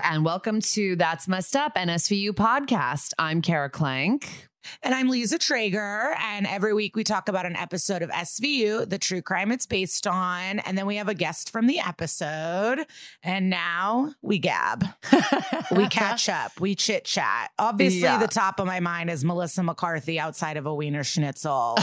and welcome to That's Messed Up, NSVU podcast. I'm Kara Klenk. And I'm Liza Treyger. And every week we talk about an episode of SVU, the true crime it's based on. And then we have a guest from the episode. And now we gab. we catch up. We chit chat. Obviously, Yeah. the top of my mind is Melissa McCarthy outside of a Wiener Schnitzel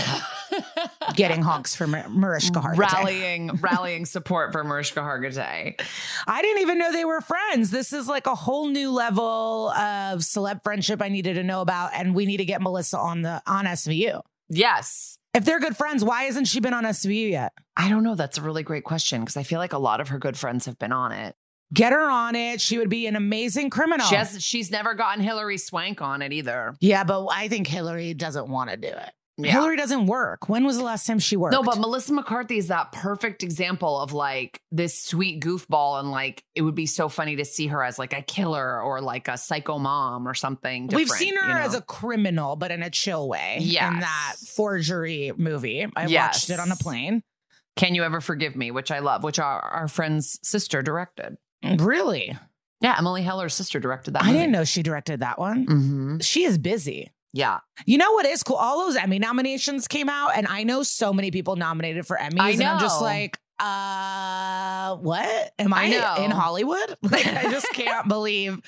getting honks for Mar- Mariska Hargitay. Rallying, rallying support for Mariska Hargitay. I didn't even know they were friends. This is like a whole new level of celeb friendship I needed to know about. And we need to get Melissa on the on SVU. Yes. If they're good friends, why hasn't she been on SVU yet? I don't know. That's a really great question because I feel like a lot of her good friends have been on it. Get her on it. She would be an amazing criminal. She has, she's never gotten Hilary Swank on it either. yeah, but I think Hilary doesn't want to do it. Yeah. Hilary doesn't work. When was the last time she worked? No, but Melissa McCarthy is that perfect example of like this sweet goofball, and like it would be so funny to see her as like a killer or like a psycho mom or something. We've seen her you know? as a criminal, but in a chill way. Yeah, In that forgery movie. I Yes. watched it on a plane. Can You Ever Forgive Me, which I love, which our, our friend's sister directed. Really? Yeah, Emily Heller's sister directed that. One. I didn't know she directed that one. hmm She is busy. Yeah, You know what is cool? All those Emmy nominations came out, and I know so many people nominated for Emmys. I And I'm just like, uh, what? Am I, I know. in Hollywood? Like, I just can't believe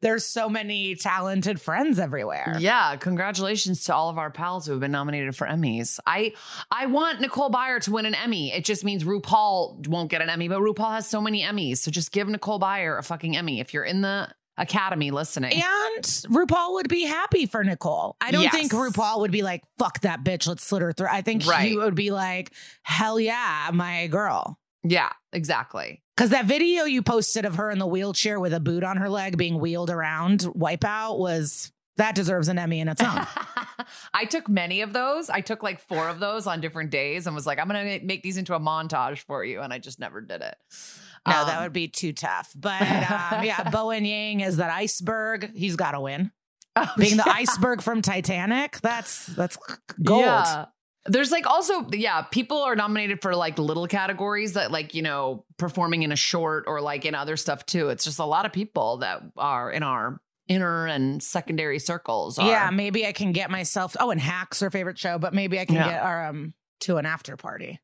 there's so many talented friends everywhere. yeah. Congratulations to all of our pals who have been nominated for Emmys. I I want Nicole Byer to win an Emmy. It just means RuPaul won't get an Emmy, but RuPaul has so many Emmys, so just give Nicole Byer a fucking Emmy if you're in the Academy listening. And RuPaul would be happy for Nicole. I don't Yes. think RuPaul would be like, fuck that bitch, let's slit her through. I think Right. he would be like, hell yeah, my girl. Yeah, exactly. Because that video you posted of her in the wheelchair with a boot on her leg being wheeled around, Wipeout, was that deserves an Emmy in its own. I took many of those. I took like four of those on different days and was like, I'm going to make these into a montage for you. And I just never did it. No, Um, that would be too tough. But um, yeah, Bowen Yang is that iceberg. He's got to win. oh, Being the iceberg from Titanic, that's that's gold. Yeah. There's like also, yeah, people are nominated for like little categories that like, you know, performing in a short or like in other stuff too. It's just a lot of people that are in our inner and secondary circles. Are, Yeah, maybe I can get myself. Oh, and Hacks, her favorite show, but maybe I can Yeah. get our um to an after party.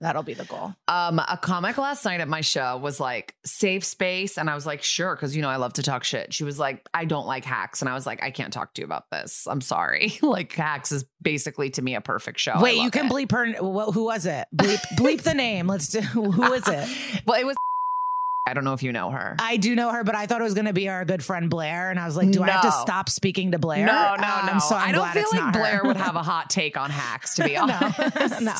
That'll be the goal. Um, a comic last night at my show was like safe space, and I was like, sure, because you know I love to talk shit. She was like, I don't like hacks, and I was like, I can't talk to you about this. I'm sorry. like hacks is basically to me a perfect show. Wait, you can it. bleep her. Wh- who was it? Bleep, bleep the name. Let's do. Who is it? well, it was. I don't know if you know her. I do know her, but I thought it was going to be our good friend Blair, and I was like, "Do I have to stop speaking to Blair?" No, no, Um, no. so I'm I don't glad feel like not. Blair would have a hot take on hacks, to be No. honest. No.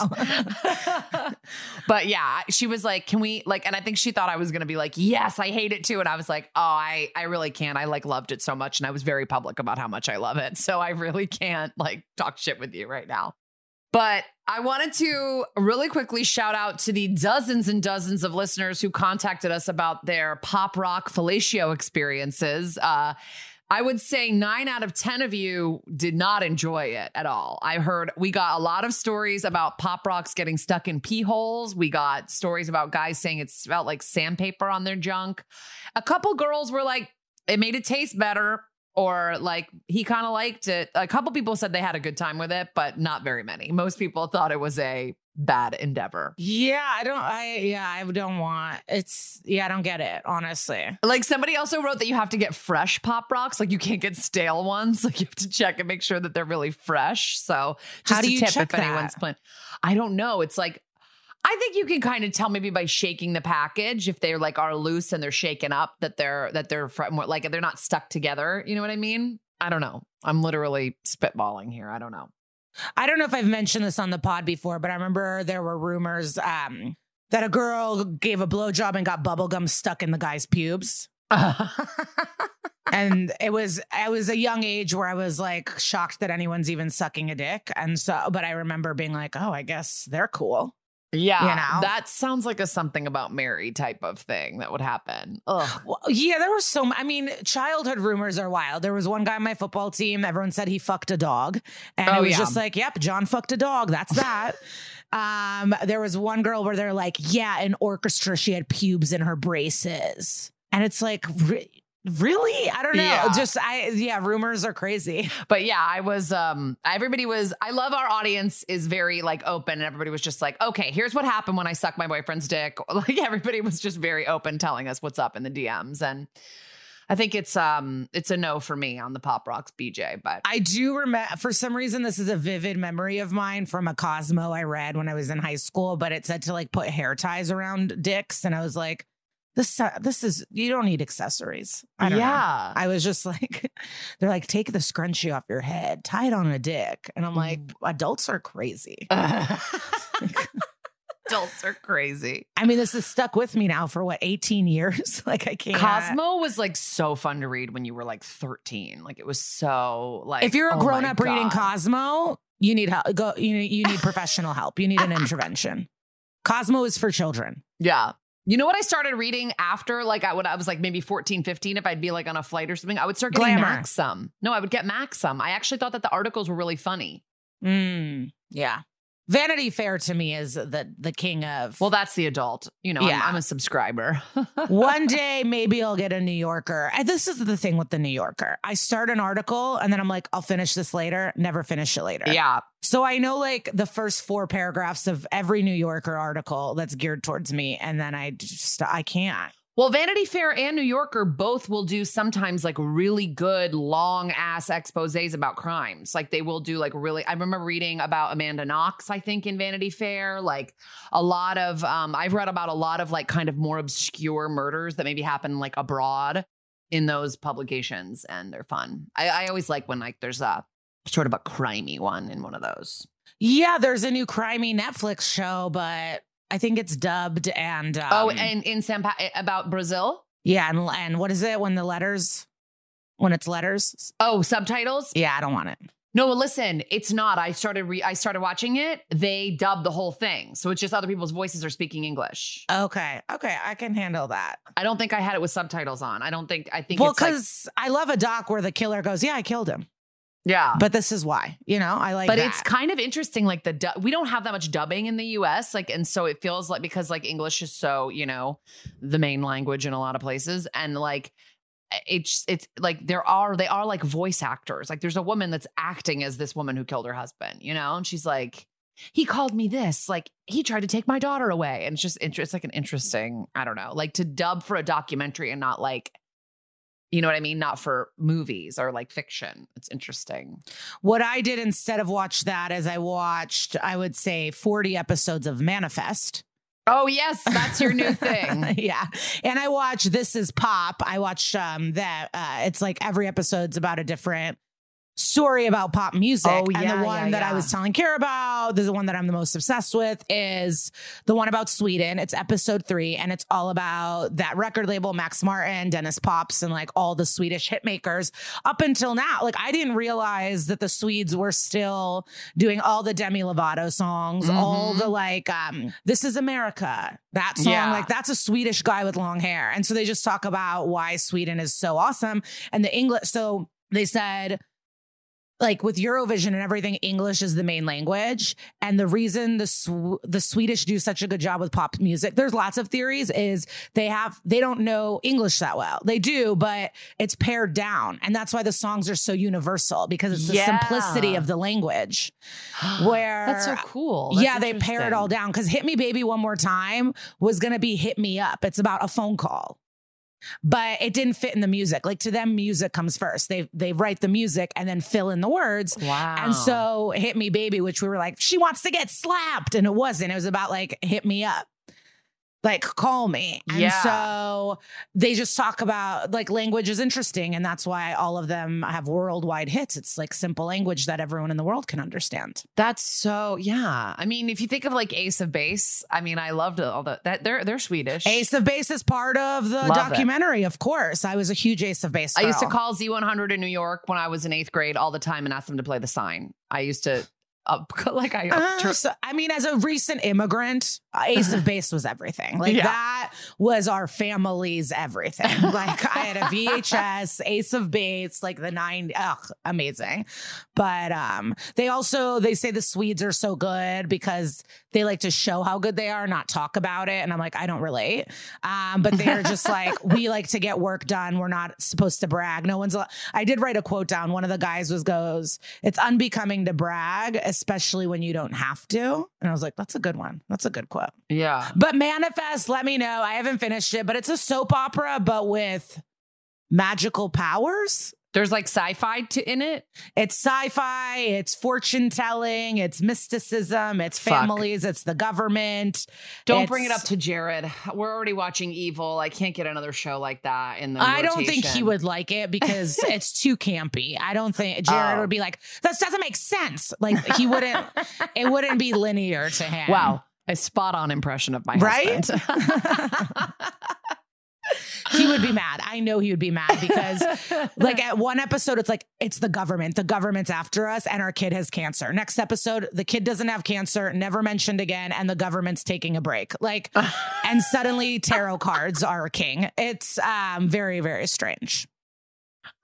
but yeah, she was like, "Can we like?" And I think she thought I was gonna be like, "Yes, I hate it too." And I was like, "Oh, I I really can't. I like loved it so much, and I was very public about how much I love it. So I really can't like talk shit with you right now." But I wanted to really quickly shout out to the dozens and dozens of listeners who contacted us about their pop rock fellatio experiences. Uh, I would say nine out of 10 of you did not enjoy it at all. I heard we got a lot of stories about pop rocks getting stuck in pee holes. We got stories about guys saying it smelled like sandpaper on their junk. A couple girls were like, it made it taste better. Or like he kind of liked it. A couple people said they had a good time with it, but not very many. Most people thought it was a bad endeavor. Yeah, I don't. I yeah, I don't want. It's yeah, I don't get it. Honestly, Like somebody also wrote that you have to get fresh pop rocks. Like you can't get stale ones. Like you have to check and make sure that they're really fresh. So just How do a you tip check if anyone's that? playing. I don't know. It's like I think you can kind of tell maybe by shaking the package if they're like are loose and they're shaken up that they're that they're fr- more like they're not stuck together. You know what I mean? I don't know. I'm literally spitballing here. I don't know. I don't know if I've mentioned this on the pod before, but I remember there were rumors um, that a girl gave a blowjob and got bubblegum stuck in the guy's pubes. and it was I was a young age where I was like shocked that anyone's even sucking a dick. And so but I remember being like, oh, I guess they're cool. Yeah, You know? that sounds like a something about Mary type of thing that would happen. Ugh. Well, yeah, there was so. m- I mean, childhood rumors are wild. There was one guy on my football team. Everyone said he fucked a dog, and Oh, it was yeah. just like, "Yep, John fucked a dog." That's that. um, there was one girl where they're like, "Yeah, in orchestra, she had pubes in her braces," and it's like, re- really? I don't know. Yeah. Just I, yeah, rumors are crazy. But yeah, I was um everybody was I love our audience is very like open and everybody was just like, "Okay, here's what happened when I sucked my boyfriend's dick." Like everybody was just very open telling us what's up in the DMs and I think it's um it's a no for me on the Pop Rocks BJ, but I do remember, for some reason, this is a vivid memory of mine from a Cosmo I read when I was in high school, but it said to like put hair ties around dicks. And I was like, this, this is, you don't need accessories. I don't know. yeah. I was just like, they're like, take the scrunchie off your head, tie it on a dick. And I'm like, mm. adults are crazy. Adults are crazy. I mean, this has stuck with me now for what, 18 years? like, I can't. Cosmo was like so fun to read when you were like 13. Like it was so like if you're a oh grown up reading Cosmo, you need help. Go, you need, you need professional help. You need an intervention. Cosmo is for children. Yeah. You know what I started reading after like I when I was like maybe 14, 15 if I'd be like on a flight or something, I would start getting Glamour. Maxim. No, I would get Maxim. I actually thought that the articles were really funny. Mm, yeah. Vanity Fair to me is the the king of. Well, that's the adult. You know, I'm- Yeah. I'm, a subscriber. one day maybe I'll get a New Yorker. And this is the thing with the New Yorker. I start an article and then I'm like, I'll finish this later. Never finish it later. yeah. So I know like the first four paragraphs of every New Yorker article that's geared towards me, and then I just I can't. Well, Vanity Fair and New Yorker both will do sometimes like really good long ass exposés about crimes. Like they will do like really I remember reading about Amanda Knox, I think, in Vanity Fair. Like a lot of um I've read about a lot of like kind of more obscure murders that maybe happen like abroad in those publications and they're fun. I, I always like when like there's a sort of a crimey one in one of those. Yeah, there's a new crimey Netflix show, but I think it's dubbed and um, oh, and in San pa- about Brazil? yeah, and and what is it when the letters when it's letters? Oh, subtitles? Yeah, I don't want it. No, well, listen, it's not. I started re- I started watching it. They dubbed the whole thing. So it's just other people's voices are speaking English. Okay, okay, I can handle that. I don't think I had it with subtitles on. I don't think I think Well, it's like, because I love a doc where the killer goes, "Yeah, I killed him," yeah. but this is why. You know, I like. But that. it's kind of interesting like the du- we don't have that much dubbing in the US like and so it feels like because like English is so, you know, the main language in a lot of places and like eh, it's it's like there are they are like voice actors. Like there's a woman that's acting as this woman who killed her husband, you know? And she's like he called me this, like he tried to take my daughter away. And it's just it's like an interesting, I don't know, like to dub for a documentary and not like you know what I mean? Not for movies or like fiction. It's interesting. What I did instead of watch that is I watched, I would say, 40 episodes of Manifest. Oh yes, that's your new thing. yeah. And I watch This Is Pop. I watch um that uh it's like every episode's about a different story about pop music. Oh, and the one yeah, that I was telling Kara about, this is the one that I'm the most obsessed with, is the one about Sweden. It's episode three, and it's all about that record label, Max Martin, Denniz Pops, and like all the Swedish hit makers up until now. Like I didn't realize that the Swedes were still doing all the Demi Lovato songs, all Mhm. the like um This is America. That song, Yeah. like that's a Swedish guy with long hair. And so they just talk about why Sweden is so awesome. And the English, so they said, like with Eurovision and everything, English is the main language, and the reason the Sw- the Swedish do such a good job with pop music, there's lots of theories. Is they have they don't know English that well. They do, but it's pared down, and that's why the songs are so universal because it's the Yeah. simplicity of the language. Where That's so cool. That's yeah, they pare it all down because "Hit Me, Baby, One More Time" was gonna be "Hit Me Up." It's about a phone call, but it didn't fit in the music. Like to them, music comes first. They they write the music and then fill in the words. Wow. And so "Hit Me, Baby," which we were like, she wants to get slapped, and it wasn't. It was about like "Hit Me Up." Like call me. And Yeah. so they just talk about like language is interesting. And that's why all of them have worldwide hits. It's like simple language that everyone in the world can understand. That's so yeah. I mean, if you think of like Ace of Base, I mean, I loved all the that they're they're Swedish. Ace of Base is part of the Love it. documentary, of course. I was a huge Ace of Base. I used to call Z100 in New York when I was in eighth grade all the time and ask them to play the sign. I used to like I Uh, so- I mean, as a recent immigrant, Ace of Base was everything. Like Yeah. that was our family's everything. Like I had a VHS, Ace of Base, like the nine. Ugh, amazing. But um, they also they say the Swedes are so good because they like to show how good they are, not talk about it. And I'm like, I don't relate. Um, but they're just like, we like to get work done. We're not supposed to brag. No one's. I did write a quote down. One of the guys was goes, "It's unbecoming to brag, especially when you don't have to." And I was like, that's a good one. That's a good quote. yeah. But manifest, let me know. I haven't finished it, but it's a soap opera, but with magical powers. There's like sci-fi to, in it. It's sci-fi, it's fortune telling, it's mysticism, it's Fuck. families, it's the government. Don't bring it up to Jared. We're already watching Evil. I can't get another show like that in the I don't think he would like it because it's too campy. I don't think oh. Jared Oh. would be like, this doesn't make sense. Like he wouldn't, it wouldn't be linear to him. Wow. A spot on impression of my Right? husband. He would be mad. I know he would be mad because like at one episode, it's like, it's the government. The government's after us and our kid has cancer. Next episode, the kid doesn't have cancer, never mentioned again, and the government's taking a break. Like, and suddenly tarot cards are king. It's um very, very strange.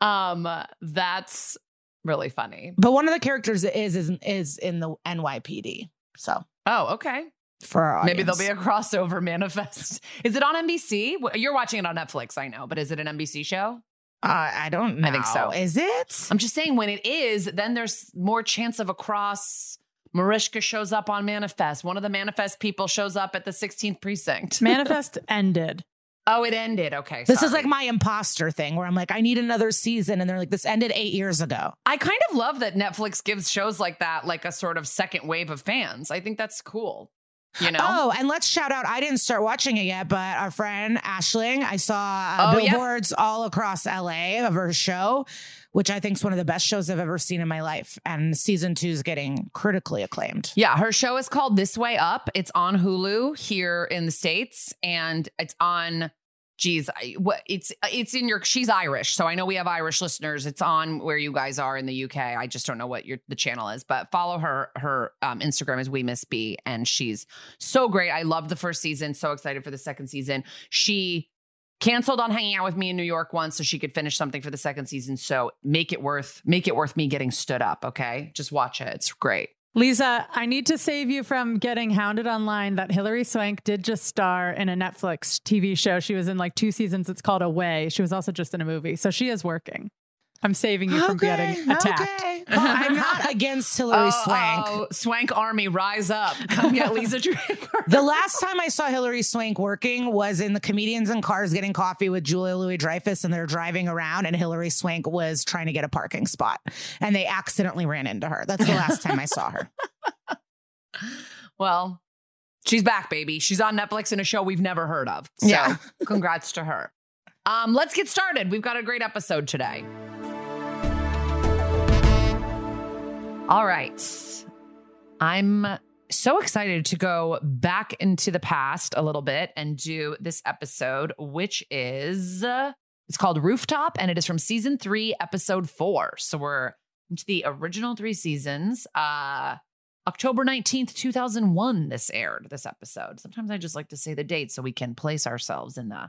um, that's really funny. But one of the characters is is is in the NYPD. So Oh, okay. For our Maybe there'll be a crossover manifest. Is it on NBC? You're watching it on Netflix, I know, but is it an NBC show? Uh, I don't know. I think so. Is it? I'm just saying when it is, then there's more chance of a cross. Mariska shows up on Manifest. One of the Manifest people shows up at the 16th precinct. Manifest ended. oh, it ended. Okay. This is like my imposter thing where I'm like, I need another season. And they're like, this ended eight years ago. I kind of love that Netflix gives shows like that like a sort of second wave of fans. I think that's cool. You know? Oh, and let's shout out. I didn't start watching it yet, but our friend Aisling, I saw uh, Oh, yeah. billboards all across LA of her show, which I think is one of the best shows I've ever seen in my life. And season two is getting critically acclaimed. Yeah, her show is called This Way Up. It's on Hulu here in the states, and it's on. Geez, I, what it's it's in your. She's Irish, so I know we have Irish listeners. It's on where you guys are in the UK. I just don't know what your the channel is, but follow her. Her um, Instagram is We Miss B, and she's so great. I loved the first season. So excited for the second season. She canceled on hanging out with me in New York once so she could finish something for the second season. So make it worth make it worth me getting stood up. Okay, just watch it. It's great. Liza, I need to save you from getting hounded online that Hilary Swank did just star in a Netflix TV show. She was in like two seasons. It's called Away. She was also just in a movie. So she is working. I'm saving you from getting attacked. okay. Well, I'm not against Hilary Swank. Oh, Swank Army, rise up. Come get Liza Draper. The last time I saw Hilary Swank working was in the comedians in cars getting coffee with Julia Louis Dreyfus, and they're driving around, and Hilary Swank was trying to get a parking spot, and they accidentally ran into her. That's the last time I saw her. well, She's back, baby. She's on Netflix in a show we've never heard of. So Yeah. congrats to her. Um, let's get started. We've got a great episode today. All right. I'm so excited to go back into the past a little bit and do this episode, which is it's called Rooftop, and it is from season three, episode four. So we're into the original three seasons. Uh October 19th, 2001, this aired, this episode. Sometimes I just like to say the date so we can place ourselves in the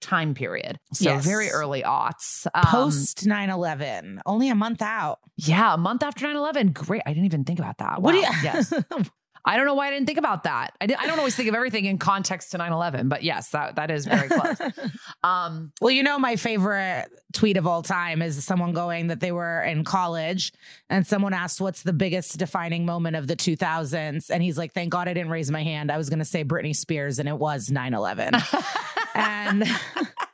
time period. So Yes. very early aughts. Um, Post 9 11, only a month out. yeah, a month after 9 11. Great. I didn't even think about that. What do you? Yes. I don't know why I didn't think about that. I, I don't always think of everything in context to 9 11, but yes, that, that is very close. Um, well, you know, my favorite tweet of all time is someone going that they were in college and someone asked, What's the biggest defining moment of the 2000s? And he's like, Thank God I didn't raise my hand. I was going to say Britney Spears, and it was 9 11. and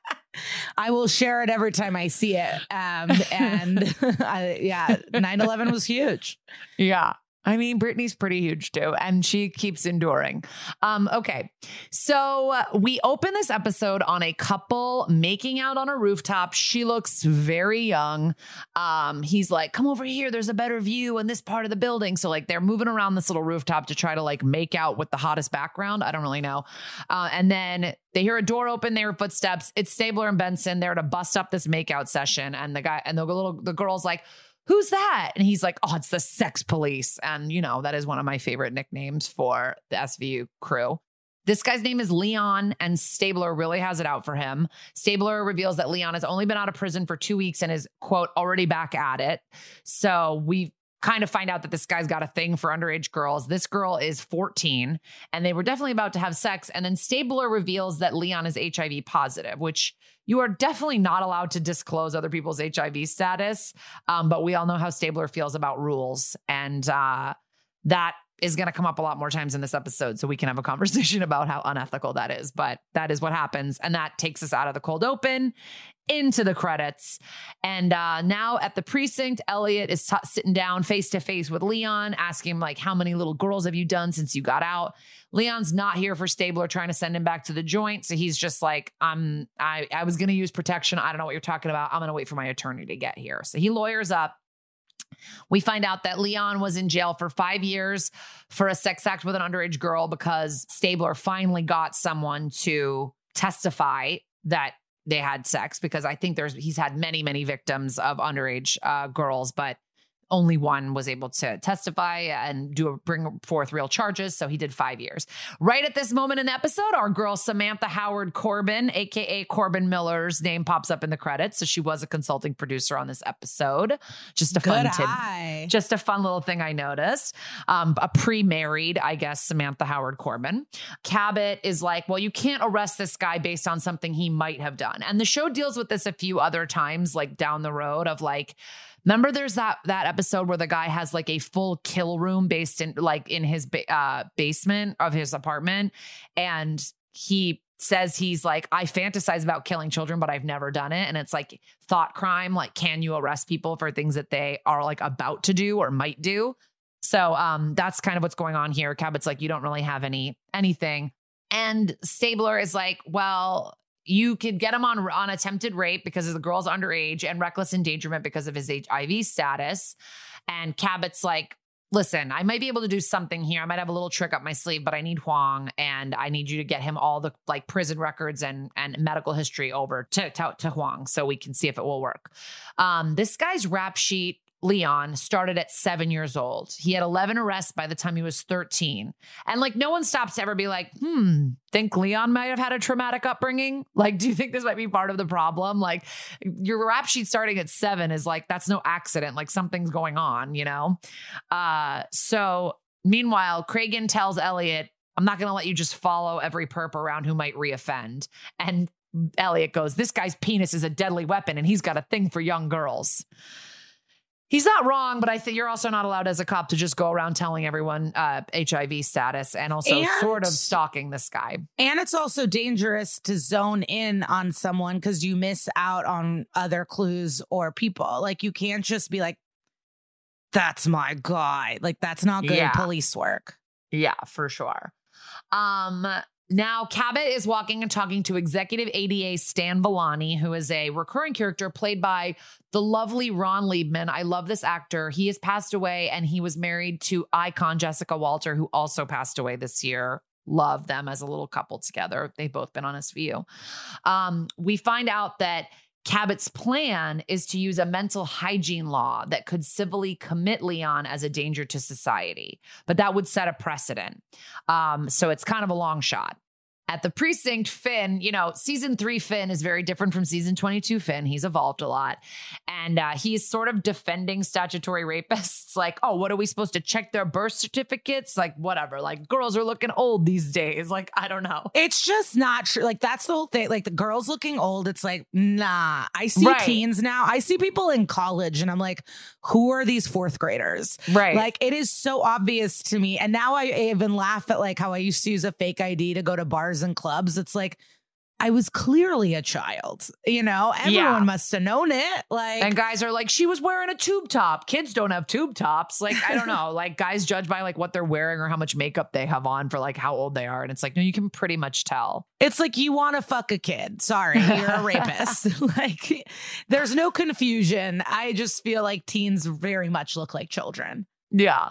I will share it every time I see it. Um, and I, yeah, 9 11 was huge. Yeah. I mean, Britney's pretty huge too, and she keeps enduring. Um, okay. So uh, we open this episode on a couple making out on a rooftop. She looks very young. Um, he's like, come over here. There's a better view in this part of the building. So, like, they're moving around this little rooftop to try to like make out with the hottest background. I don't really know. Uh, and then they hear a door open, they hear footsteps. It's Stabler and Benson. They're to bust up this makeout session. And the guy and the little the girl's like, who's that? And he's like, oh, it's the sex police. And, you know, that is one of my favorite nicknames for the SVU crew. This guy's name is Leon, and Stabler really has it out for him. Stabler reveals that Leon has only been out of prison for two weeks and is, quote, already back at it. So we kind of find out that this guy's got a thing for underage girls. This girl is 14, and they were definitely about to have sex. And then Stabler reveals that Leon is HIV positive, which you are definitely not allowed to disclose other people's HIV status. Um, but we all know how Stabler feels about rules. And uh, that is going to come up a lot more times in this episode. So we can have a conversation about how unethical that is. But that is what happens. And that takes us out of the cold open into the credits. And uh, now at the precinct, Elliot is t- sitting down face to face with Leon, asking him, like, how many little girls have you done since you got out? Leon's not here for Stabler, trying to send him back to the joint. So he's just like, I'm, I, I was going to use protection. I don't know what you're talking about. I'm going to wait for my attorney to get here. So he lawyers up. We find out that Leon was in jail for five years for a sex act with an underage girl because Stabler finally got someone to testify that they had sex because I think there's he's had many many victims of underage uh, girls, but only one was able to testify and do a, bring forth real charges. So he did five years. Right at this moment in the episode, our girl Samantha Howard Corbin, aka Corbin Miller's name pops up in the credits. So she was a consulting producer on this episode. Just a fun Good tip. eye. Just a fun little thing I noticed. Um, a pre-married, I guess, Samantha Howard Corbin. Cabot is like, well, you can't arrest this guy based on something he might have done. And the show deals with this a few other times, like down the road of like, remember there's that that episode where the guy has like a full kill room based in like in his ba- uh, basement of his apartment, and he says he's like I fantasize about killing children but I've never done it. And it's like thought crime like can you arrest people for things that they are like about to do or might do? So um that's kind of what's going on here. Cabot's like you don't really have any anything. And Stabler is like well you could get him on on attempted rape because of the girl's underage and reckless endangerment because of his HIV status and Cabot's like listen, I might be able to do something here. I might have a little trick up my sleeve, but I need Huang and I need you to get him all the like prison records and and medical history over to to, to Huang so we can see if it will work. Um, this guy's rap sheet. Leon started at seven years old. He had 11 arrests by the time he was 13. And like, no one stops to ever be like, hmm, think Leon might have had a traumatic upbringing? Like, do you think this might be part of the problem? Like, your rap sheet starting at seven is like, that's no accident. Like, something's going on, you know? Uh, so meanwhile, Cragen tells Elliot, I'm not going to let you just follow every perp around who might reoffend. And Elliot goes, This guy's penis is a deadly weapon and he's got a thing for young girls. He's not wrong, but I think you're also not allowed as a cop to just go around telling everyone uh, HIV status and also And- sort of stalking this guy. And it's also dangerous to zone in on someone because you miss out on other clues or people. Like you can't just be like, that's my guy. Like that's not good Yeah. police work. Yeah, for sure. Um, now, Cabot is walking and talking to executive ADA Stan Villani, who is a recurring character played by the lovely Ron Leibman. I love this actor. He has passed away and he was married to icon Jessica Walter, who also passed away this year. Love them as a little couple together. They've both been on SVU. Um, we find out that Cabot's plan is to use a mental hygiene law that could civilly commit Leon as a danger to society, but that would set a precedent. Um, so it's kind of a long shot. At the precinct, Fin, you know, season three Fin is very different from season 22 Fin. He's evolved a lot. And uh, he's sort of defending statutory rapists. Like, oh, what are we supposed to check their birth certificates? Like, whatever. Like, girls are looking old these days. Like, I don't know. It's just not true. Like that's the whole thing. Like the girls looking old. It's like nah. I see Right. teens now. I see people in college, and I'm like, who are these fourth graders? Right. Like it is so obvious to me. And now I even laugh at like how I used to use a fake ID to go to bars and clubs. It's like I was clearly a child. You know, everyone Yeah. must have known it. Like And guys are like, she was wearing a tube top. Kids don't have tube tops. Like, I don't know. like, guys judge by like what they're wearing or how much makeup they have on for like how old they are. And it's like, no, you can pretty much tell. It's like you want to fuck a kid. Sorry, you're a rapist. like there's no confusion. I just feel like teens very much look like children. Yeah.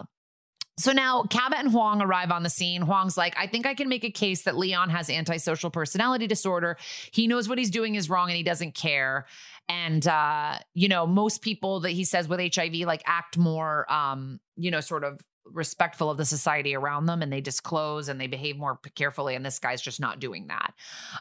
So now Cabot and Huang arrive on the scene. Huang's like, I think I can make a case that Leon has antisocial personality disorder. He knows what he's doing is wrong and he doesn't care. And uh, you know, most people that he says with HIV like act more um, you know, sort of respectful of the society around them and they disclose and they behave more carefully and this guy's just not doing that.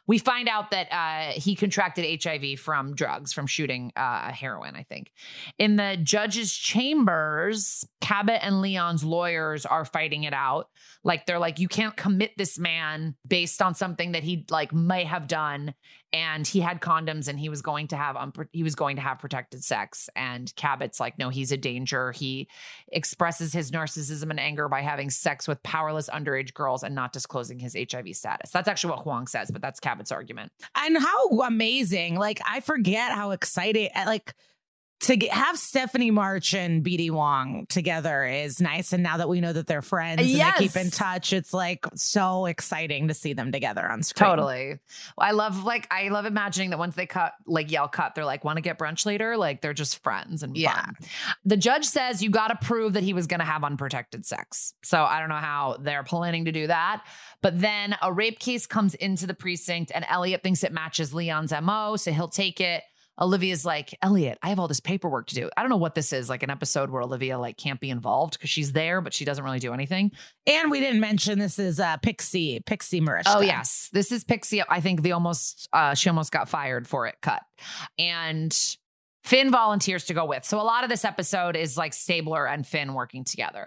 We find out that uh, he contracted HIV from drugs from shooting uh, heroin, I think. In the judge's chambers, Cabot and Leon's lawyers are fighting it out. Like they're like, you can't commit this man based on something that he like may have done, and he had condoms and he was going to have he was going to have protected sex. And Cabot's like, no, he's a danger. He expresses his narcissism and anger by having sex with powerless underage girls and not disclosing his HIV status. That's actually what Huang says, but that's Cabot's argument. And how amazing. Like I forget how excited like to get, have Stephanie March and BD Wong together is nice. And now that we know that they're friends and Yes. they keep in touch, it's like so exciting to see them together on screen. Totally. I love like I love imagining that once they cut like yell cut, they're like, want to get brunch later? Like they're just friends and Yeah. fun. The judge says you got to prove that he was going to have unprotected sex. So I don't know how they're planning to do that. But then a rape case comes into the precinct and Elliot thinks it matches Leon's MO, so he'll take it. Olivia's like, Elliot, I have all this paperwork to do. I don't know what this is, like an episode where Olivia like can't be involved because she's there, but she doesn't really do anything. And we didn't mention this is uh Pixie, Pixie Mariska. Oh yes, this is Pixie. I think the almost uh, she almost got fired for it. Cut, and Finn volunteers to go with. So a lot of this episode is like Stabler and Finn working together.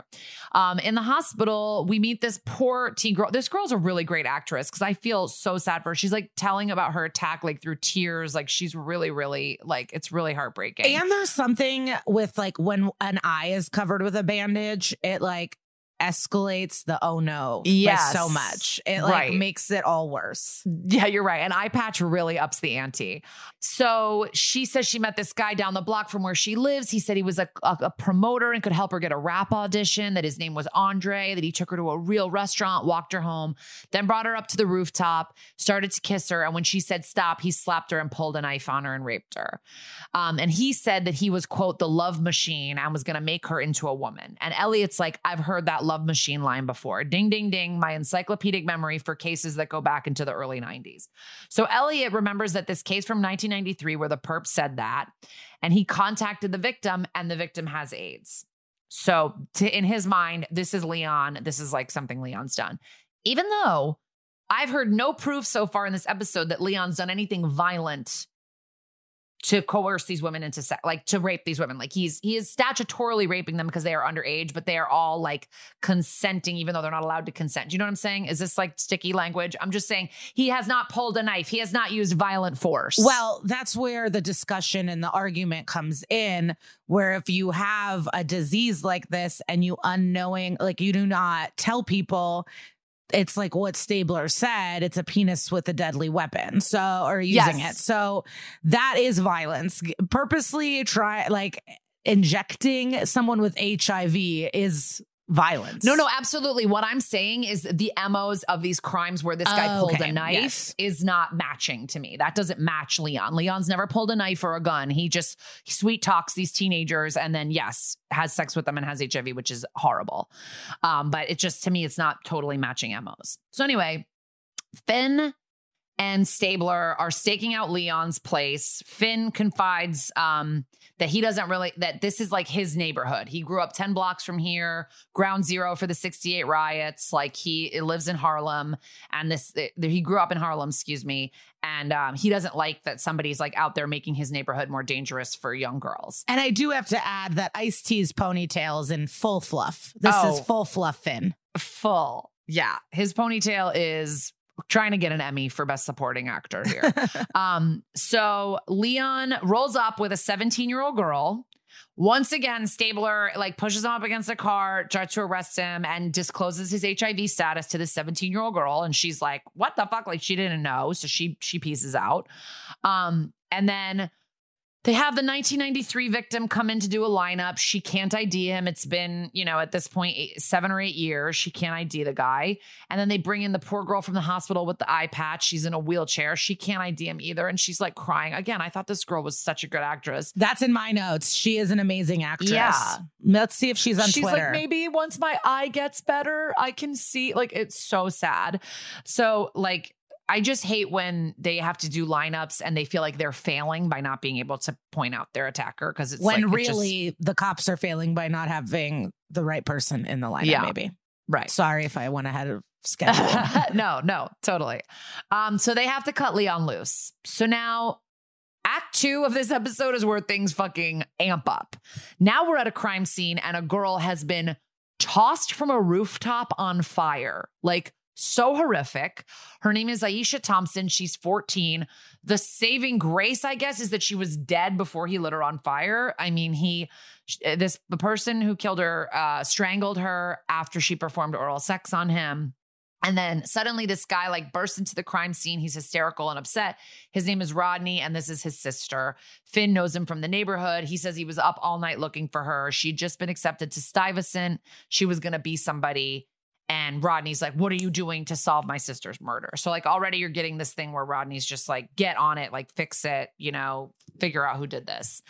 Um, in the hospital, we meet this poor teen girl. This girl's a really great actress because I feel so sad for her. She's like telling about her attack like through tears. Like she's really, really like it's really heartbreaking. And there's something with like when an eye is covered with a bandage, it like escalates the oh no Yes. so much. It like Right. makes it all worse. Yeah, you're right. And eye patch really ups the ante. So she says she met this guy down the block from where she lives. He said he was a, a, a promoter and could help her get a rap audition, that his name was Andre, that he took her to a real restaurant, walked her home, then brought her up to the rooftop, started to kiss her. And when she said stop, he slapped her and pulled a knife on her and raped her. Um, and he said that he was, quote, the love machine and was going to make her into a woman. And Elliot's like, I've heard that love machine line before. Ding, ding, ding. My encyclopedic memory for cases that go back into the early 90s. So Elliot remembers that this case from 1993 where the perp said that, and he contacted the victim, and the victim has AIDS. So to, in his mind, this is Leon. This is like something Leon's done. Even though I've heard no proof so far in this episode that Leon's done anything violent to coerce these women into sex, like to rape these women. Like he's he is statutorily raping them because they are underage, but they are all like consenting, even though they're not allowed to consent. Do you know what I'm saying? Is this like sticky language? I'm just saying he has not pulled a knife. He has not used violent force. Well, that's where the discussion and the argument comes in. Where if you have a disease like this and you unknowing, like you do not tell people, it's like what Stabler said it's a penis with a deadly weapon. So, or using Yes. it. So that is violence. Purposely try, like injecting someone with HIV is violence. No, no, absolutely. What I'm saying is the MOs of these crimes where this guy Oh, pulled okay. a knife Yes. is not matching to me. That doesn't match Leon. Leon's never pulled a knife or a gun. He just sweet talks these teenagers and then, yes, has sex with them and has HIV, which is horrible. Um, but it just, to me, it's not totally matching MOs. So, anyway, Fin and Stabler are staking out Leon's place. Fin confides um, that he doesn't really, that this is like his neighborhood. He grew up 10 blocks from here, ground zero for the 68 riots. Like he lives in Harlem and this, he grew up in Harlem, excuse me. And um, he doesn't like that somebody's like out there making his neighborhood more dangerous for young girls. And I do have to add that Ice T's ponytail is in full fluff. This Oh. is full fluff Fin. Full. Yeah. His ponytail is trying to get an Emmy for best supporting actor here. Um, so Leon rolls up with a 17 year old girl. Once again, Stabler like pushes him up against a car, tries to arrest him, and discloses his HIV status to the 17 year old girl. And she's like, "What the fuck?" Like she didn't know, so she she pieces out. Um, and then they have the 1993 victim come in to do a lineup. She can't ID him. It's been, you know, at this point, eight, seven or eight years. She can't ID the guy. And then they bring in the poor girl from the hospital with the eye patch. She's in a wheelchair. She can't ID him either. And she's like crying. Again, I thought this girl was such a good actress. That's in my notes. She is an amazing actress. Yeah. Let's see if she's on She's Twitter. like, maybe once my eye gets better, I can see. Like, it's so sad. So, like, I just hate when they have to do lineups and they feel like they're failing by not being able to point out their attacker because it's when like, it just- really the cops are failing by not having the right person in the lineup, Yeah. maybe. right. Sorry if I went ahead of schedule. no, no, totally. Um, so they have to cut Leon loose. So now act two of this episode is where things fucking amp up. Now we're at a crime scene and a girl has been tossed from a rooftop on fire. Like so horrific. Her name is Aisha Thompson. She's 14. The saving grace, I guess, is that she was dead before he lit her on fire. I mean, he this the person who killed her uh strangled her after she performed oral sex on him. And then suddenly this guy like bursts into the crime scene. He's hysterical and upset. His name is Rodney, and this is his sister. Fin knows him from the neighborhood. He says he was up all night looking for her. She'd just been accepted to Stuyvesant. She was gonna be somebody. And Rodney's like, What are you doing to solve my sister's murder? So, like, already you're getting this thing where Rodney's just like, Get on it, like, fix it, you know, figure out who did this.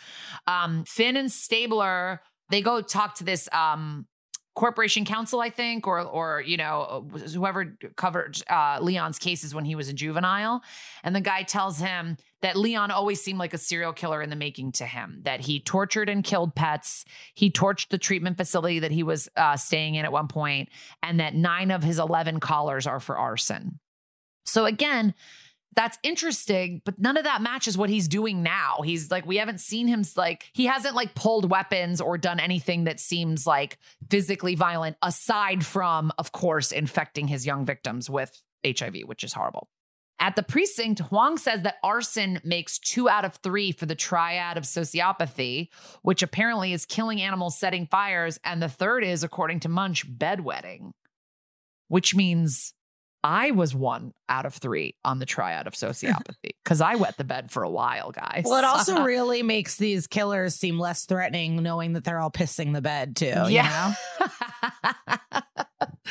Um, Fin and Stabler, they go talk to this um, corporation counsel, I think, or or you know whoever covered uh, Leon's cases when he was a juvenile, and the guy tells him that Leon always seemed like a serial killer in the making to him. That he tortured and killed pets, he torched the treatment facility that he was uh, staying in at one point, and that nine of his eleven collars are for arson. So again, that's interesting, but none of that matches what he's doing now. He's like, we haven't seen him like, he hasn't like pulled weapons or done anything that seems like physically violent, aside from, of course, infecting his young victims with HIV, which is horrible. At the precinct, Huang says that arson makes two out of three for the triad of sociopathy, which apparently is killing animals, setting fires. And the third is, according to Munch, bedwetting, which means I was one out of three on the triad of sociopathy because I wet the bed for a while, guys. well, it also really makes these killers seem less threatening knowing that they're all pissing the bed too. You know?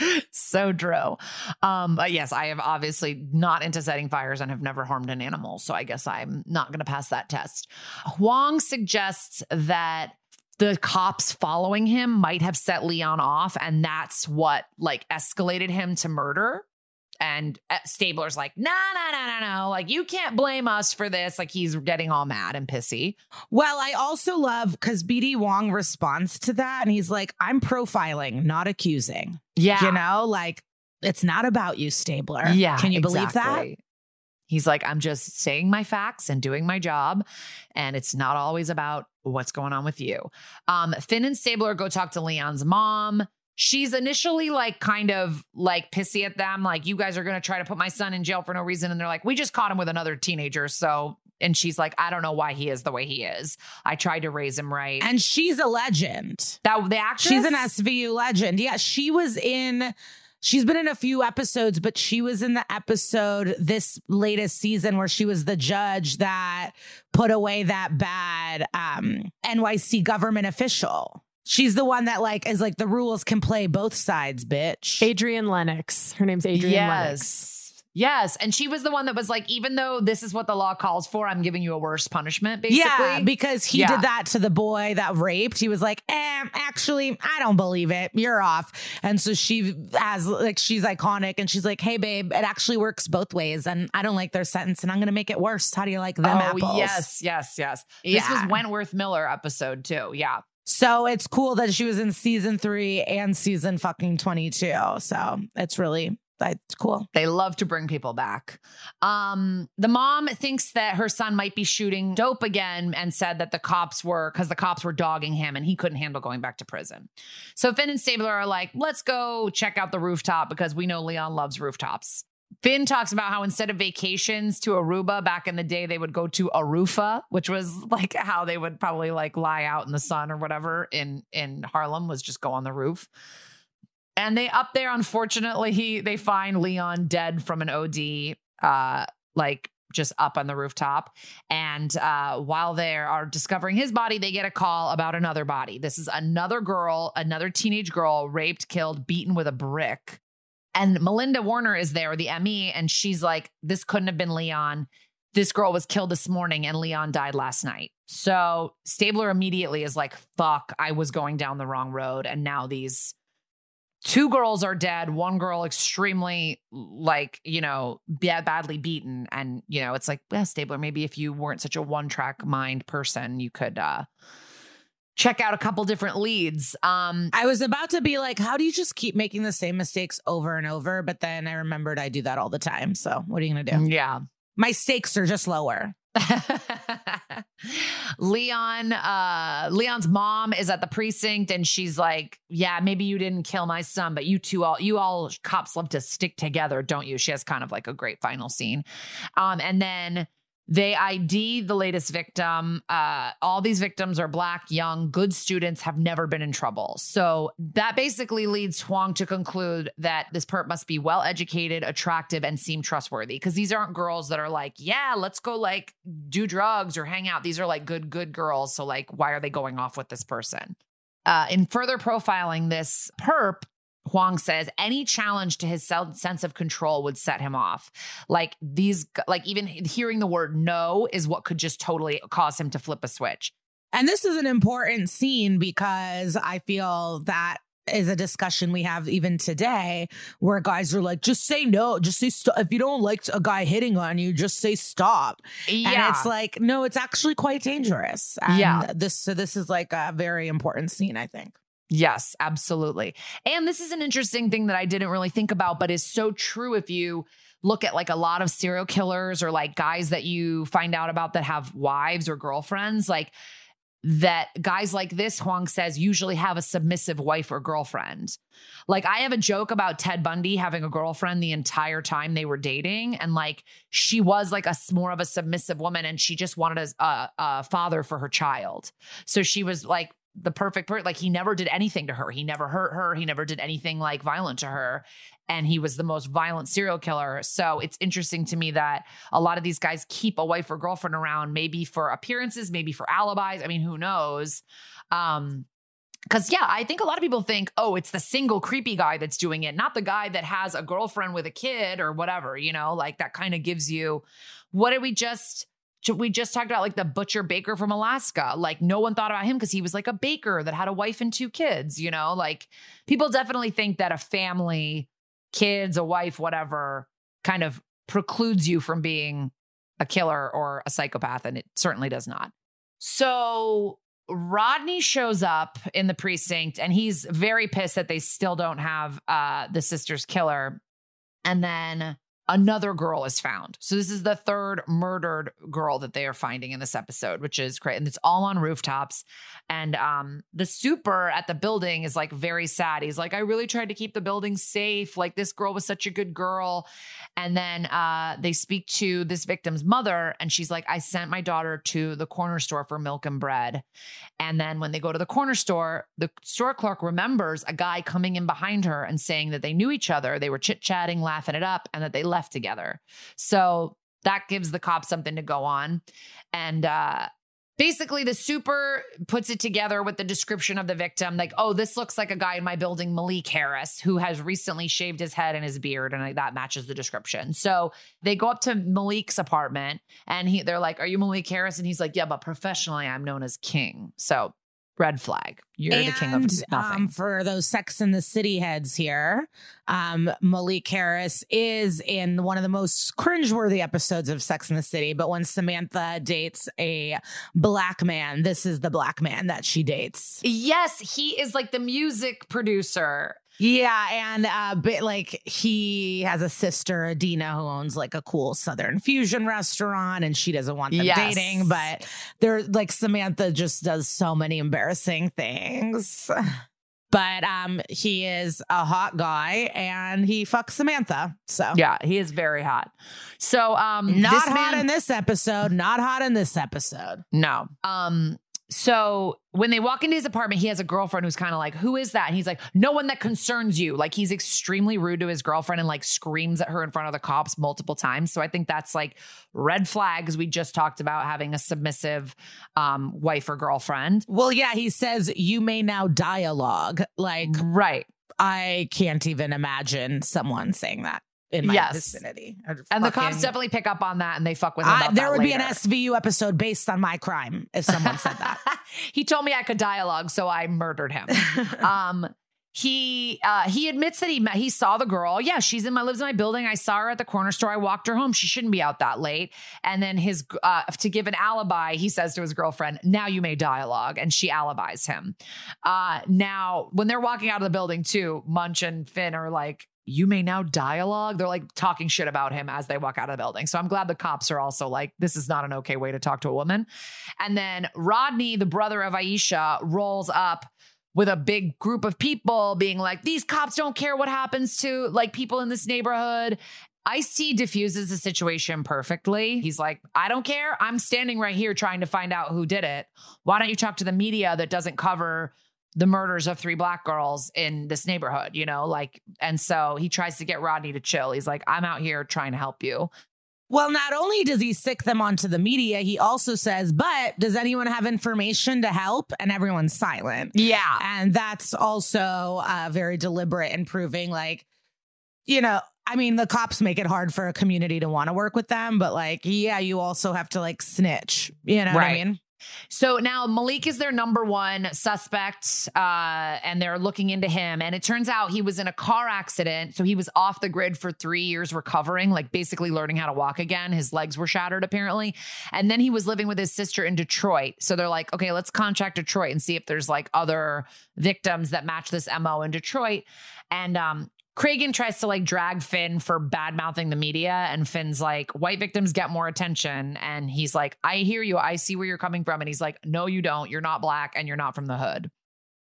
so true. Um, but yes, I have obviously not into setting fires and have never harmed an animal. So I guess I'm not going to pass that test. Huang suggests that the cops following him might have set Leon off, and that's what like escalated him to murder. And uh, Stabler's like, no, no, no, no, no. Like, you can't blame us for this. Like, he's getting all mad and pissy. Well, I also love because BD Wong responds to that and he's like, I'm profiling, not accusing. Yeah. You know, like it's not about you, Stabler. Yeah. Can you believe that? He's like, I'm just saying my facts and doing my job. And it's not always about what's going on with you. Um, Fin and Stabler go talk to Leon's mom. She's initially like kind of like pissy at them, like, you guys are going to try to put my son in jail for no reason. And they're like, we just caught him with another teenager. So, and she's like, I don't know why he is the way he is. I tried to raise him right. And she's a legend. that the actress, She's an SVU legend. Yeah, she was in. She's been in a few episodes, but she was in the episode this latest season where she was the judge that put away that bad um, NYC government official. She's the one that like is like the rules can play both sides, bitch. Adrian Lennox. Her name's Adrian Lennox. yes. Yes. And she was the one that was like, even though this is what the law calls for, I'm giving you a worse punishment, basically. Yeah, because he Yeah. did that to the boy that raped. He was like, eh, actually, I don't believe it. You're off. And so she has like she's iconic and she's like, hey babe, it actually works both ways. And I don't like their sentence and I'm gonna make it worse. How do you like them oh, apples? yes, yes, yes. This was Wentworth Miller episode too. Yeah. So it's cool that she was in season three and season fucking 22. So it's really that's cool. They love to bring people back. Um, the mom thinks that her son might be shooting dope again and said that the cops were because the cops were dogging him and he couldn't handle going back to prison. So Fin and Stabler are like, let's go check out the rooftop because we know Leon loves rooftops. Fin talks about how instead of vacations to Aruba back in the day, they would go to Arufa, which was like how they would probably like lie out in the sun or whatever in in Harlem was just go on the roof. And they up there, unfortunately, he they find Leon dead from an OD, uh, like just up on the rooftop. And uh, while they are discovering his body, they get a call about another body. This is another girl, another teenage girl, raped, killed, beaten with a brick. And Melinda Warner is there, the ME, and she's like, "This couldn't have been Leon. This girl was killed this morning, and Leon died last night." So Stabler immediately is like, "Fuck! I was going down the wrong road, and now these." two girls are dead one girl extremely like you know bad, badly beaten and you know it's like well stabler maybe if you weren't such a one track mind person you could uh check out a couple different leads um I was about to be like, how do you just keep making the same mistakes over and over? But then I remembered I do that all the time. So what are you gonna do? yeah My stakes are just lower. Leon, uh, Leon's mom is at the precinct and she's like, Yeah, maybe you didn't kill my son, but you two all you all cops love to stick together, don't you? She has kind of like a great final scene. Um, and then they ID the latest victim. Uh, all these victims are black, young, good students, have never been in trouble. So that basically leads Huang to conclude that this perp must be well educated, attractive, and seem trustworthy. Because these aren't girls that are like, yeah, let's go like do drugs or hang out. These are like good, good girls. So like, why are they going off with this person? Uh, in further profiling this perp, Huang says any challenge to his sense of control would set him off. Like these, like even hearing the word no is what could just totally cause him to flip a switch. And this is an important scene because I feel that is a discussion we have even today where guys are like, just say no, just say stop. If you don't like a guy hitting on you, just say stop. Yeah. And it's like, no, it's actually quite dangerous. And Yeah. This so this is like a very important scene, I think. Yes, absolutely. And this is an interesting thing that I didn't really think about, but is so true if you look at like a lot of serial killers or like guys that you find out about that have wives or girlfriends, like that guys like this, Huang says, usually have a submissive wife or girlfriend. Like, I have a joke about Ted Bundy having a girlfriend the entire time they were dating. And like, she was like a more of a submissive woman and she just wanted a, a, a father for her child. So she was like the perfect person. Like, he never did anything to her. He never hurt her. He never did anything like violent to her. And he was the most violent serial killer. So it's interesting to me that a lot of these guys keep a wife or girlfriend around, maybe for appearances, maybe for alibis. I mean, who knows? Um, because yeah, I think a lot of people think, oh, it's the single creepy guy that's doing it, not the guy that has a girlfriend with a kid or whatever, you know, like that kind of gives you what did we just we just talked about like the butcher baker from Alaska. Like no one thought about him because he was like a baker that had a wife and two kids, you know? Like people definitely think that a family, kids, a wife, whatever, kind of precludes you from being a killer or a psychopath and it certainly does not. So Rodney shows up in the precinct and he's very pissed that they still don't have uh, the sister's killer. And then another girl is found. So this is the third murdered girl that they are finding in this episode, which is great. And it's all on rooftops. And um, the super at the building is like very sad. He's like, I really tried to keep the building safe. Like this girl was such a good girl. And then uh, they speak to this victim's mother, and she's like, I sent my daughter to the corner store for milk and bread. And then when they go to the corner store, the store clerk remembers a guy coming in behind her and saying that they knew each other. They were chit chatting, laughing it up, and that they left together. So that gives the cops something to go on. And uh, basically the super puts it together with the description of the victim like oh this looks like a guy in my building malik harris who has recently shaved his head and his beard and that matches the description so they go up to malik's apartment and he they're like are you malik harris and he's like yeah but professionally i'm known as king so red flag. You're and, the king of nothing. Um, for those Sex in the City heads here, um, Malik Harris is in one of the most cringeworthy episodes of Sex in the City. But when Samantha dates a black man, this is the black man that she dates. Yes, he is like the music producer. Yeah, and uh, but like he has a sister, Adina, who owns like a cool Southern fusion restaurant, and she doesn't want them Yes. dating. But they're like Samantha just does so many embarrassing things. But um, he is a hot guy, and he fucks Samantha. So Yeah, he is very hot. So um not this hot man- in this episode. Not hot in this episode. No. Um, so when they walk into his apartment, he has a girlfriend who's kind of like, Who is that? And he's like, No one that concerns you. Like he's extremely rude to his girlfriend and like screams at her in front of the cops multiple times. So I think that's like red flags. We just talked about having a submissive um wife or girlfriend. Well, yeah, he says you may now dialogue. Like Right. I can't even imagine someone saying that in my Yes. vicinity. And the cops definitely pick up on that and they fuck with him. There would be an. SVU episode based on my crime if someone said that. he told me I could dialogue, so I murdered him. um he uh he admits that he met he saw the girl yeah she's in my lives in my building i saw her at the corner store i walked her home she shouldn't be out that late and then his uh to give an alibi he says to his girlfriend now you may dialogue and she alibis him uh now when they're walking out of the building too munch and fin are like you may now dialogue. They're like talking shit about him as they walk out of the building. So I'm glad the cops are also like, this is not an okay way to talk to a woman. And then Rodney, the brother of Aisha, rolls up with a big group of people being like, these cops don't care what happens to like people in this neighborhood. Ice T diffuses the situation perfectly. He's like, I don't care. I'm standing right here trying to find out who did it. Why don't you talk to the media that doesn't cover the murders of three black girls in this neighborhood, you know? Like, and so he tries to get Rodney to chill. He's like, I'm out here trying to help you. Well, not only does he sick them onto the media, he also says, but does anyone have information to help? And everyone's silent. Yeah. And that's also uh, very deliberate in proving, like, you know, I mean, the cops make it hard for a community to want to work with them, but like, yeah, you also have to like snitch. You know what I mean? So now Malik is their number one suspect, uh, and they're looking into him. And it turns out he was in a car accident. So he was off the grid for three years recovering, like basically learning how to walk again. His legs were shattered, apparently. And then he was living with his sister in Detroit. So they're like, okay, let's contact Detroit and see if there's like other victims that match this MO in Detroit. And um, Cragen tries to like drag Fin for bad mouthing the media, and Fin's like, white victims get more attention. And he's like, I hear you. I see where you're coming from. And he's like, No, you don't. You're not black and you're not from the hood.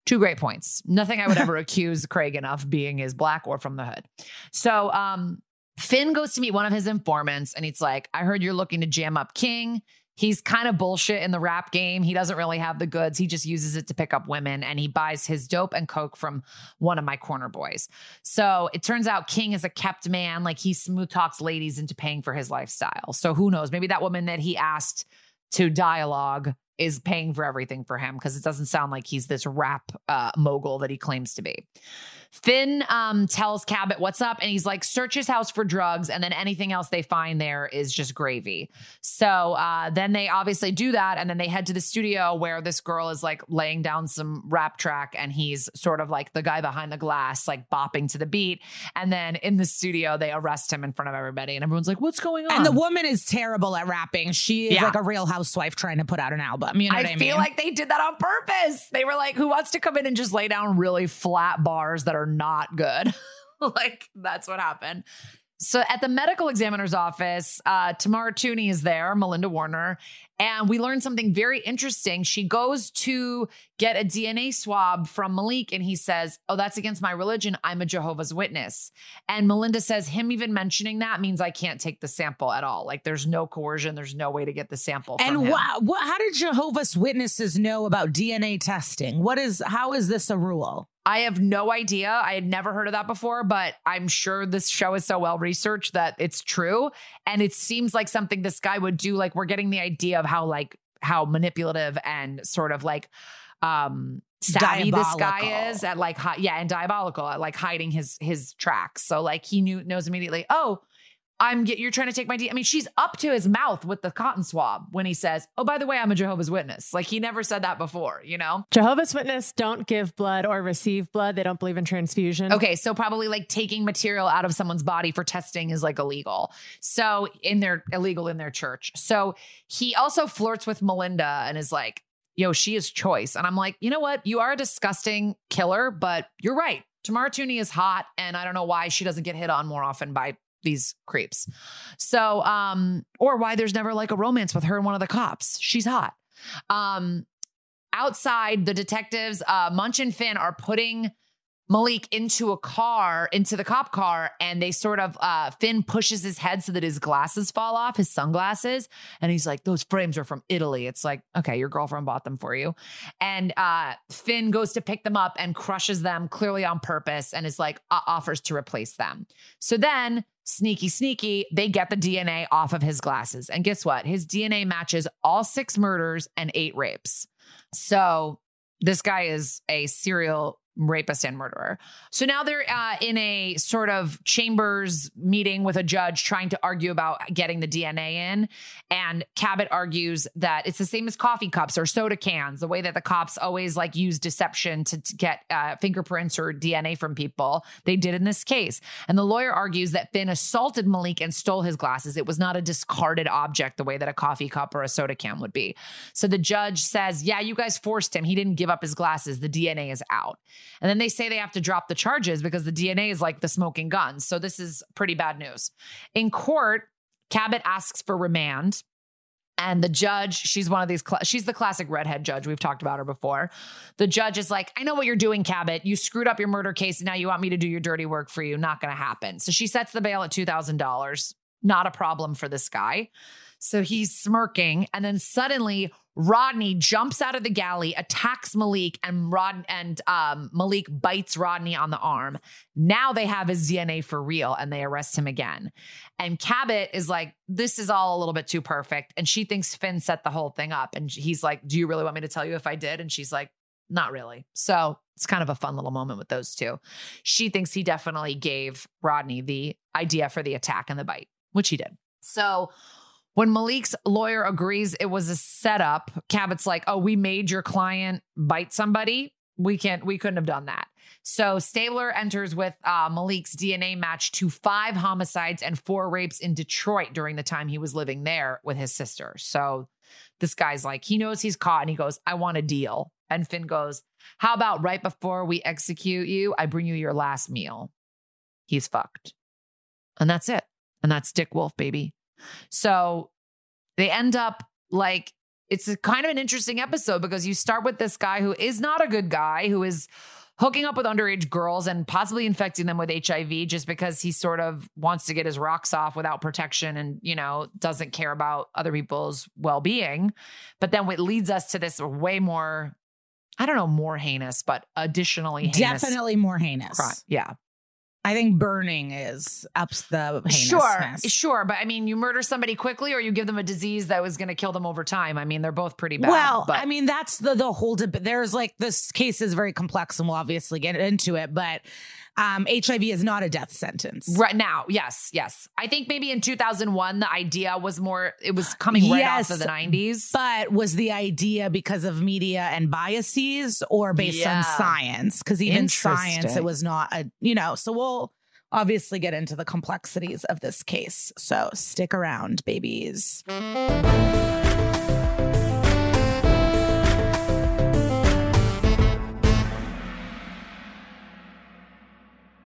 Two great points. Nothing I would ever accuse Cragen of being is black or from the hood. So um Fin goes to meet one of his informants and he's like, I heard you're looking to jam up King. He's kind of bullshit in the rap game. He doesn't really have the goods. He just uses it to pick up women and he buys his dope and coke from one of my corner boys. So it turns out King is a kept man. Like he smooth talks ladies into paying for his lifestyle. So who knows? Maybe that woman that he asked to dialogue is paying for everything for him because it doesn't sound like he's this rap uh, mogul that he claims to be. Fin um, tells Cabot what's up, and he's like, search his house for drugs, and then anything else they find there is just gravy. So uh, then they obviously do that, and then they head to the studio where this girl is like laying down some rap track, and he's sort of like the guy behind the glass, like bopping to the beat. And then in the studio, they arrest him in front of everybody, and everyone's like, "What's going on?" And the woman is terrible at rapping. She is Yeah. like a real housewife trying to put out an album. You know what I I feel mean? like they did that on purpose. They were like, who wants to come in and just lay down really flat bars that are not good? like, that's what happened. So at the medical examiner's office, uh, Tamara Tunie is there, Melinda Warner, and we learned something very interesting. She goes to get a DNA swab from Malik, and he says, Oh, that's against my religion. I'm a Jehovah's Witness. And Melinda says, Him even mentioning that means I can't take the sample at all. Like, there's no coercion, there's no way to get the sample. and what, what? How did Jehovah's Witnesses know about DNA testing? What is? How is this a rule? I have no idea. I had never heard of that before, but I'm sure this show is so well researched that it's true. And it seems like something this guy would do. Like, we're getting the idea of how, like, how manipulative and sort of like um savvy this guy is at like hi- yeah and diabolical at like hiding his his tracks so like he knew knows immediately oh i'm get, you're trying to take my d i mean she's up to his mouth with the cotton swab when he says oh by the way i'm a jehovah's witness like he never said that before you know Jehovah's Witness don't give blood or receive blood. They don't believe in transfusion. Okay, so probably like taking material out of someone's body for testing is like illegal. So in their illegal in their church. So he also flirts with Melinda and is like, "Yo, she is choice." And I'm like, "You know what? You are a disgusting killer, but you're right. Tamara Tunie is hot and I don't know why she doesn't get hit on more often by these creeps. So um or why there's never like a romance with her and one of the cops. She's hot. Um outside the detectives uh munch and fin are putting malik into a car into the cop car and they sort of uh fin pushes his head so that his glasses fall off his sunglasses and he's like those frames are from italy. It's like okay your girlfriend bought them for you. And uh fin goes to pick them up and crushes them clearly on purpose and is like uh, offers to replace them. So then sneaky sneaky they get the dna off of his glasses. And guess what? His dna matches all six murders and eight rapes. So this guy is a serial rapist and murderer. So now they're uh, in a sort of chambers meeting with a judge trying to argue about getting the DNA in. And Cabot argues that it's the same as coffee cups or soda cans, the way that the cops always like use deception to, to get uh, fingerprints or DNA from people. They did in this case. And the lawyer argues that Fin assaulted Malik and stole his glasses. It was not a discarded object the way that a coffee cup or a soda can would be. So the judge says, Yeah, you guys forced him. He didn't give up his glasses. The DNA is out. And then they say they have to drop the charges because the DNA is like the smoking gun. So this is pretty bad news. In court, Cabot asks for remand. And the judge, she's one of these, cla she's the classic redhead judge. We've talked about her before. The judge is like, I know what you're doing, Cabot. You screwed up your murder case. And now you want me to do your dirty work for you. Not going to happen. So she sets the bail at $2,000. Not a problem for this guy. So he's smirking. And then suddenly, Rodney jumps out of the galley, attacks Malik, and Rod and um, Malik bites Rodney on the arm. Now they have his DNA for real, and they arrest him again. And Cabot is like, "This is all a little bit too perfect," and she thinks Fin set the whole thing up. And he's like, "Do you really want me to tell you if I did?" And she's like, "Not really." So it's kind of a fun little moment with those two. She thinks he definitely gave Rodney the idea for the attack and the bite, which he did. So when Malik's lawyer agrees it was a setup, Cabot's like, "Oh, we made your client bite somebody. We can't. We couldn't have done that." So Stabler enters with uh, Malik's DNA match to five homicides and four rapes in Detroit during the time he was living there with his sister. So this guy's like, he knows he's caught, and he goes, "I want a deal." And Fin goes, "How about right before we execute you, I bring you your last meal?" He's fucked, and that's it. And that's Dick Wolf, baby. So they end up like it's a kind of an interesting episode because you start with this guy who is not a good guy, who is hooking up with underage girls and possibly infecting them with HIV just because he sort of wants to get his rocks off without protection and, you know, doesn't care about other people's well being. But then what leads us to this way more, I don't know, more heinous, but additionally heinous. Definitely more heinous. crime. Yeah. I think burning is ups the Sure, sure, but I mean, you murder somebody quickly, or you give them a disease that was going to kill them over time. I mean, they're both pretty bad. Well, but I mean, that's the the whole debate. There's like this case is very complex, and we'll obviously get into it. But um, HIV is not a death sentence. right now, yes, yes. I think maybe in 2001, the idea was more. It was coming right Yes, off of the 90s. But was the idea because of media and biases, or based Yeah. on science? Because even science, it was not a you know. So we'll obviously get into the complexities of this case. So stick around, babies.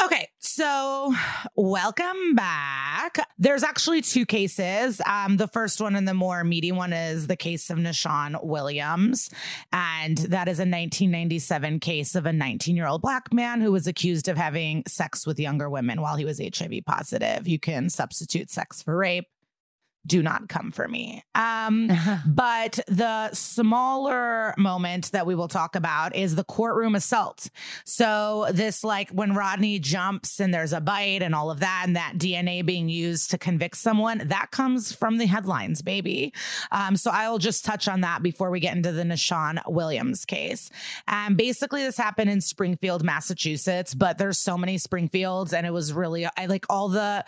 Okay, so welcome back. There's actually two cases. Um, the first one and the more meaty one is the case of Nushawn Williams. And that is a 1997 case of a 19 year old black man who was accused of having sex with younger women while he was HIV positive. You can substitute sex for rape do not come for me. Um, but the smaller moment that we will talk about is the courtroom assault. So, this, like when Rodney jumps and there's a bite and all of that, and that DNA being used to convict someone, that comes from the headlines, baby. Um, so, I'll just touch on that before we get into the Nushawn Williams case. Um, basically, this happened in Springfield, Massachusetts, but there's so many Springfields, and it was really, I like all the,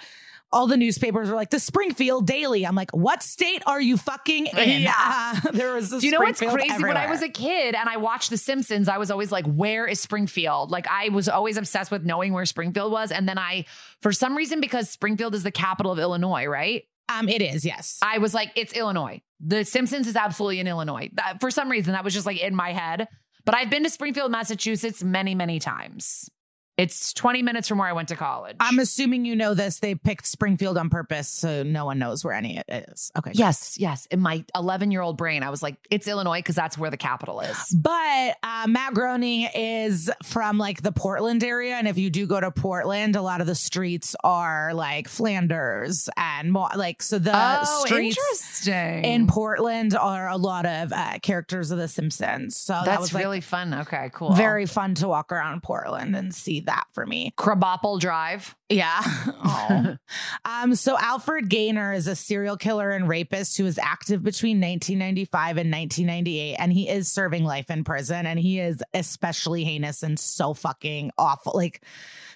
all the newspapers were like the Springfield Daily. I'm like, what state are you fucking in? Yeah. Uh, there was. A Do you know what's crazy? When I was a kid and I watched The Simpsons, I was always like, where is Springfield? Like, I was always obsessed with knowing where Springfield was. And then I, for some reason, because Springfield is the capital of Illinois, right? um, it is yes. I was like, it's Illinois. The Simpsons is absolutely in Illinois. That- for some reason, that was just like in my head. But I've been to Springfield, Massachusetts many, many times. It's 20 minutes from where I went to college. I'm assuming you know this. They picked Springfield on purpose, so no one knows where any it is. Okay. yes, yes. In my 11 year old brain, I was like, it's Illinois because that's where the capital is. But uh, Matt Groening is from like the Portland area, and if you do go to Portland, a lot of the streets are like Flanders and more like so the oh, streets in Portland are a lot of uh, characters of The Simpsons. So that that's was like, really fun. Okay, cool. very fun to walk around Portland and see that for me. Crabapple Drive. Yeah. Um, so Alfred Gaynor is a serial killer and rapist who was active between 1995 and 1998, and he is serving life in prison, and he is especially heinous and so fucking awful. Like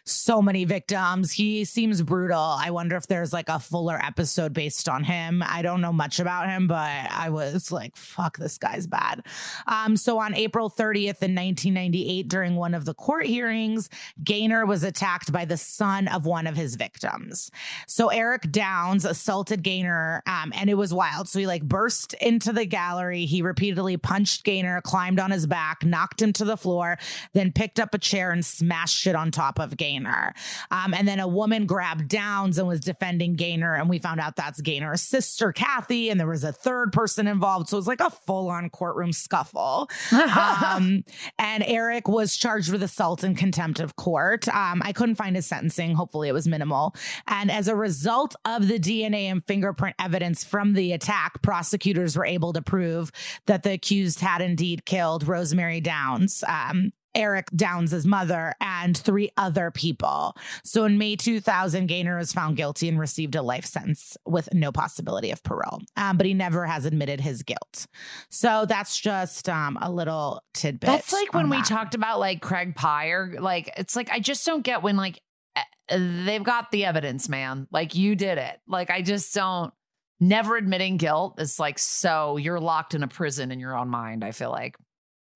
so many victims. He seems brutal. I wonder if there's like a fuller episode based on him. I don't know much about him, but I was like, fuck, this guy's bad. Um, so on April 30th in 1998, during one of the court hearings, Gaynor was attacked by the son of one of his victims. So Eric Downs assaulted Gaynor, um, and it was wild. So he like burst into the gallery. He repeatedly punched Gaynor, climbed on his back, knocked him to the floor, then picked up a chair and smashed it on top of Gaynor. Um, and then a woman grabbed Downs and was defending Gaynor, and we found out that's Gaynor's sister, Kathy, and there was a third person involved. So it was like a full on courtroom scuffle. um, and Eric was charged with assault and contempt of court. Um, I couldn't find his sentencing. Hopefully, it was minimal. And as a result of the DNA and fingerprint evidence from the attack, prosecutors were able to prove that the accused had indeed killed Rosemary Downs. Um, Eric Downs' mother and three other people. So in May 2000, Gaynor was found guilty and received a life sentence with no possibility of parole. Um, but he never has admitted his guilt. So that's just um, a little tidbit. That's like when on we talked about like Craig Pyre. Like, it's like, I just don't get when like eh, they've got the evidence, man. Like, you did it. Like, I just don't. Never admitting guilt is like so you're locked in a prison in your own mind. I feel like.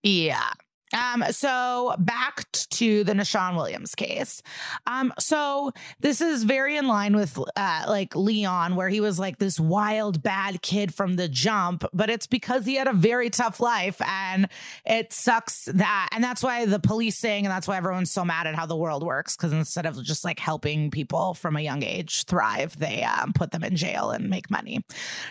Yeah. Um, so back to the Nushawn Williams case. Um, so this is very in line with uh like Leon, where he was like this wild bad kid from the jump, but it's because he had a very tough life and it sucks that and that's why the policing and that's why everyone's so mad at how the world works. Cause instead of just like helping people from a young age thrive, they um put them in jail and make money.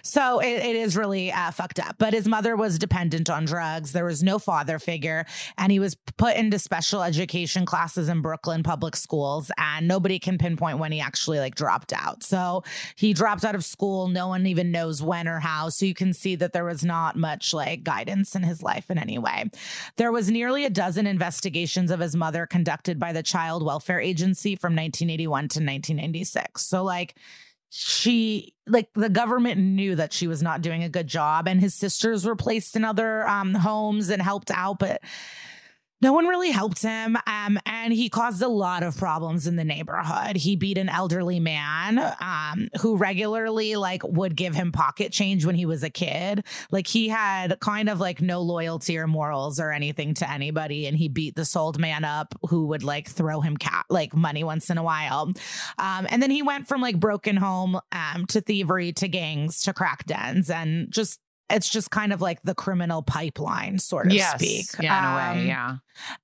So it, it is really uh, fucked up. But his mother was dependent on drugs. There was no father figure. And he was put into special education classes in Brooklyn public schools and nobody can pinpoint when he actually like dropped out. So he dropped out of school, no one even knows when or how. So you can see that there was not much like guidance in his life in any way. There was nearly a dozen investigations of his mother conducted by the Child Welfare Agency from 1981 to 1996. So like she like the government knew that she was not doing a good job and his sisters were placed in other um, homes and helped out but no one really helped him um, and he caused a lot of problems in the neighborhood. He beat an elderly man um, who regularly like would give him pocket change when he was a kid. Like he had kind of like no loyalty or morals or anything to anybody and he beat this old man up who would like throw him cat like money once in a while. Um, and then he went from like broken home um, to thievery to gangs to crack dens and just it's just kind of like the criminal pipeline, sort of yes. speak. Yeah, in a Um, way. Yeah.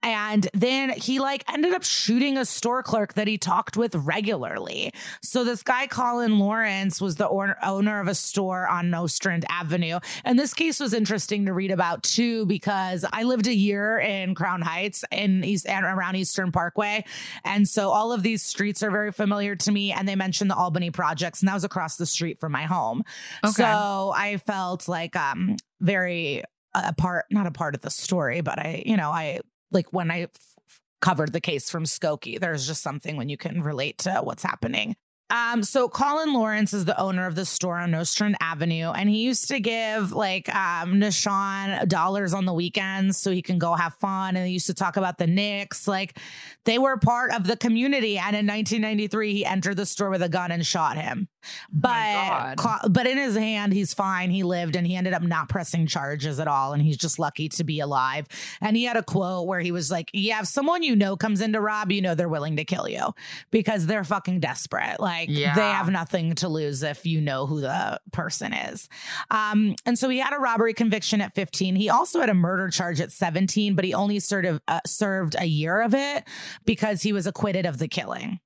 and then he like ended up shooting a store clerk that he talked with regularly. So this guy, Colin Lawrence, was the or- owner of a store on Nostrand Avenue. And this case was interesting to read about too, because I lived a year in Crown Heights in East and around Eastern Parkway. And so all of these streets are very familiar to me. And they mentioned the Albany projects, and that was across the street from my home. Okay. So I felt like um very a part, not a part of the story, but I, you know, I like when I f- covered the case from Skokie, there's just something when you can relate to what's happening. Um, so Colin Lawrence is the owner of the store on Nostrand Avenue, and he used to give like um Nushawn dollars on the weekends so he can go have fun. And they used to talk about the Knicks, like they were part of the community. And in 1993, he entered the store with a gun and shot him. But God. But in his hand, he's fine. He lived, and he ended up not pressing charges at all. And he's just lucky to be alive. And he had a quote where he was like, "Yeah, if someone you know comes in to rob, you know they're willing to kill you because they're fucking desperate. Like Yeah. they have nothing to lose if you know who the person is." Um, and so he had a robbery conviction at 15. He also had a murder charge at 17, but he only sort of uh, served a year of it because he was acquitted of the killing.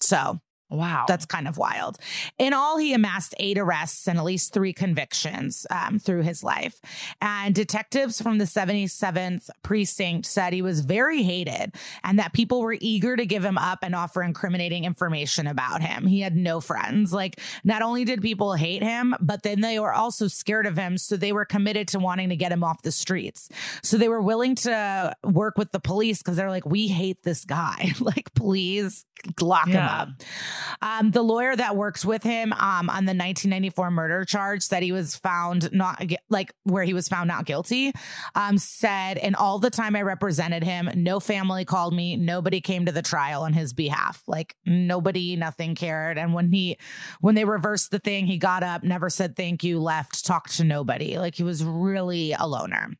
So Wow. that's kind of wild. In all, he amassed eight arrests and at least three convictions um, through his life. And detectives from the 77th precinct said he was very hated and that people were eager to give him up and offer incriminating information about him. He had no friends. Like, not only did people hate him, but then they were also scared of him. So they were committed to wanting to get him off the streets. So they were willing to work with the police because they're like, we hate this guy. like, please lock him up. Um, the lawyer that works with him um, on the 1994 murder charge said he was found not like where he was found not guilty. Um, said, in all the time I represented him, no family called me, nobody came to the trial on his behalf. Like nobody, nothing cared. And when he, when they reversed the thing, he got up, never said thank you, left, talked to nobody. Like he was really a loner.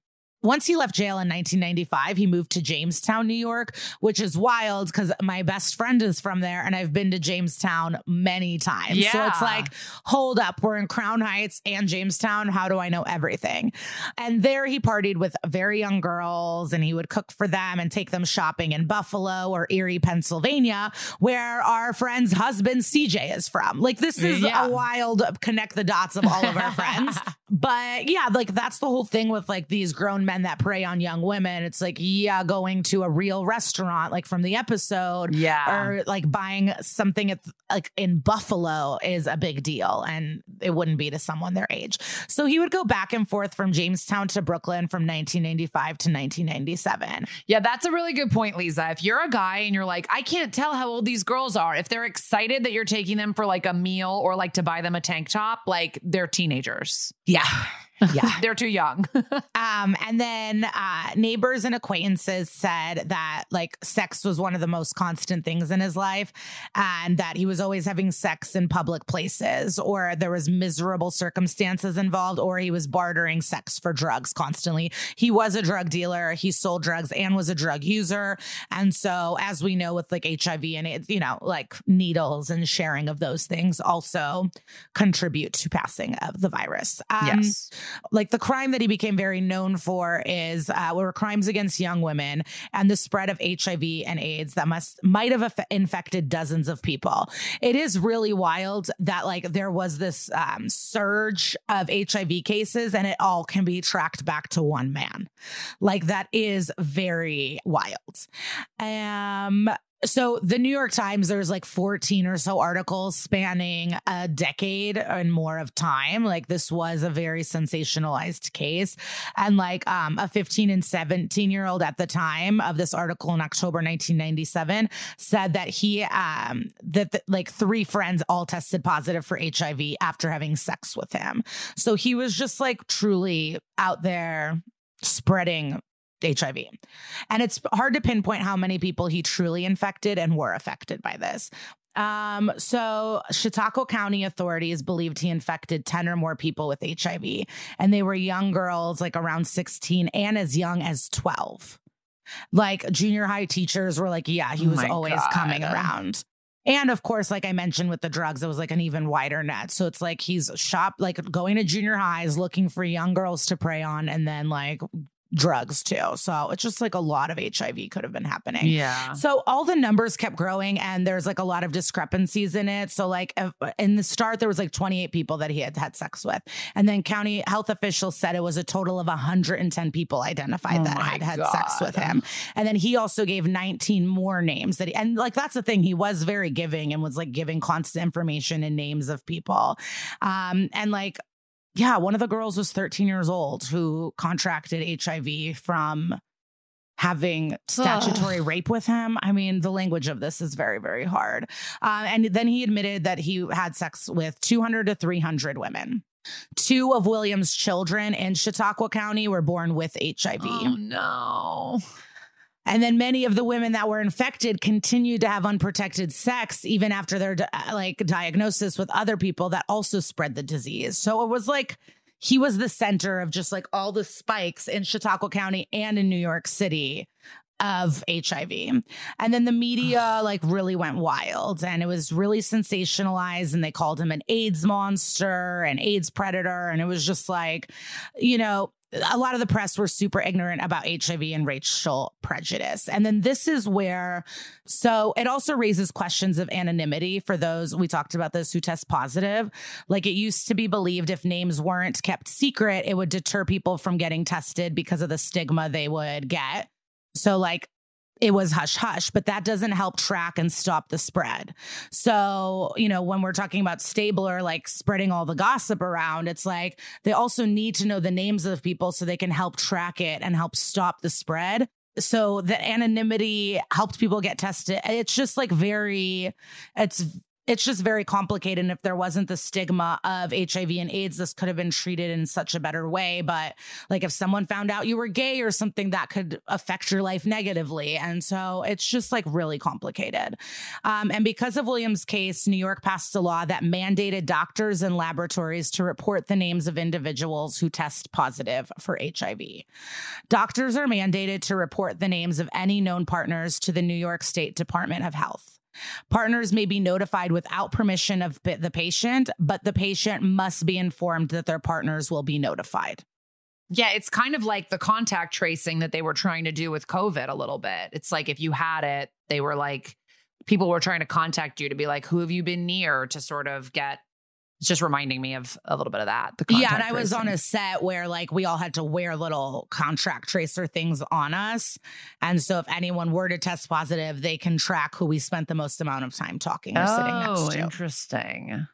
Once he left jail in 1995, he moved to Jamestown, New York, which is wild because my best friend is from there and I've been to Jamestown many times. So it's like, hold up, we're in Crown Heights and Jamestown. How do I know everything? And there he partied with very young girls and he would cook for them and take them shopping in Buffalo or Erie, Pennsylvania, where our friend's husband CJ is from. Like, this is Yeah. a wild connect the dots of all of our friends. But yeah, like that's the whole thing with like these grown men that prey on young women. It's like, yeah, going to a real restaurant, like from the episode, Yeah. or like buying something at like in Buffalo is a big deal, and it wouldn't be to someone their age. So he would go back and forth from Jamestown to Brooklyn from 1995 to 1997. Yeah, that's a really good point, Liza. If you're a guy and you're like, I can't tell how old these girls are, if they're excited that you're taking them for like a meal or like to buy them a tank top, like they're teenagers. Yeah. Yeah. They're too young. Um, and then uh, neighbors and acquaintances said that like sex was one of the most constant things in his life, and that he was always having sex in public places, or there was miserable circumstances involved, or he was bartering sex for drugs constantly. He was a drug dealer. He sold drugs and was a drug user, and so as we know with like HIV and it's you know like needles and sharing of those things also contribute to passing of the virus. Um, yes. Like the crime that he became very known for is uh, were crimes against young women and the spread of HIV and AIDS that must might have aff- infected dozens of people. It is really wild that like there was this um, surge of HIV cases and it all can be tracked back to one man. Like that is very wild. Um so the New York Times, there's like 14 or so articles spanning a decade and more of time. Like this was a very sensationalized case. And like um, a 15 and 17 year old at the time of this article in October 1997 said that he, um, that like three friends all tested positive for HIV after having sex with him. So he was just like truly out there spreading HIV. And it's hard to pinpoint how many people he truly infected and were affected by this. Um, so Chautauqua County authorities believed he infected 10 or more people with HIV, and they were young girls, like around 16 and as young as 12. Like junior high teachers were like, yeah, he Oh was my always God. coming around. And of course, like I mentioned with the drugs, it was like an even wider net. So it's like he's shop like going to junior highs looking for young girls to prey on and then like drugs too. So it's just like a lot of HIV could have been happening. Yeah. So all the numbers kept growing and there's like a lot of discrepancies in it. So like if, in the start there was like 28 people that he had had sex with. And then county health officials said it was a total of 110 people identified Oh that had had sex with him. And then he also gave 19 more names that he, and like that's the thing he was very giving and was like giving constant information and names of people. Um and like yeah, one of the girls was 13 years old who contracted HIV from having statutory rape with him. I mean, the language of this is very, very hard. Uh, and then he admitted that he had sex with 200 to 300 women. Two of William's children in Chautauqua County were born with HIV. Oh no. And then many of the women that were infected continued to have unprotected sex even after their uh, like diagnosis with other people that also spread the disease. So it was like he was the center of just like all the spikes in Chautauqua County and in New York City of HIV. And then the media like really went wild and it was really sensationalized and they called him an AIDS monster, an AIDS predator and it was just like you know a lot of the press were super ignorant about HIV and racial prejudice. And then this is where, so it also raises questions of anonymity for those we talked about this who test positive. Like it used to be believed if names weren't kept secret, it would deter people from getting tested because of the stigma they would get. So, like, it was hush hush, but that doesn't help track and stop the spread. So, you know, when we're talking about Stabler, like spreading all the gossip around, it's like they also need to know the names of people so they can help track it and help stop the spread. So the anonymity helped people get tested. It's just like very, it's it's just very complicated. And if there wasn't the stigma of HIV and AIDS, this could have been treated in such a better way. But like if someone found out you were gay or something, that could affect your life negatively. And so it's just like really complicated. Um, and because of Williams' case, New York passed a law that mandated doctors and laboratories to report the names of individuals who test positive for HIV. Doctors are mandated to report the names of any known partners to the New York State Department of Health. Partners may be notified without permission of the patient, but the patient must be informed that their partners will be notified. Yeah, it's kind of like the contact tracing that they were trying to do with COVID a little bit. It's like if you had it, they were like, people were trying to contact you to be like, who have you been near to sort of get. It's just reminding me of a little bit of that. The Yeah, and I was on a set where like we all had to wear little contract tracer things on us. And so if anyone were to test positive, they can track who we spent the most amount of time talking or sitting Oh, next to. interesting.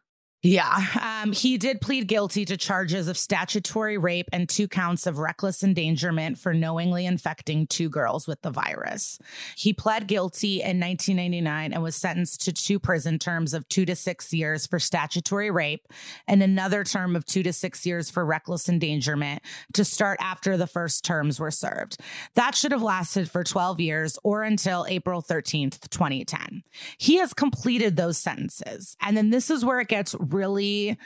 Yeah. Um, he did plead guilty to charges of statutory rape and two counts of reckless endangerment for knowingly infecting two girls with the virus. He pled guilty in 1999 and was sentenced to two prison terms of two to six years for statutory rape and another term of two to six years for reckless endangerment to start after the first terms were served. That should have lasted for 12 years or until April 13th, 2010. He has completed those sentences. And then this is where it gets really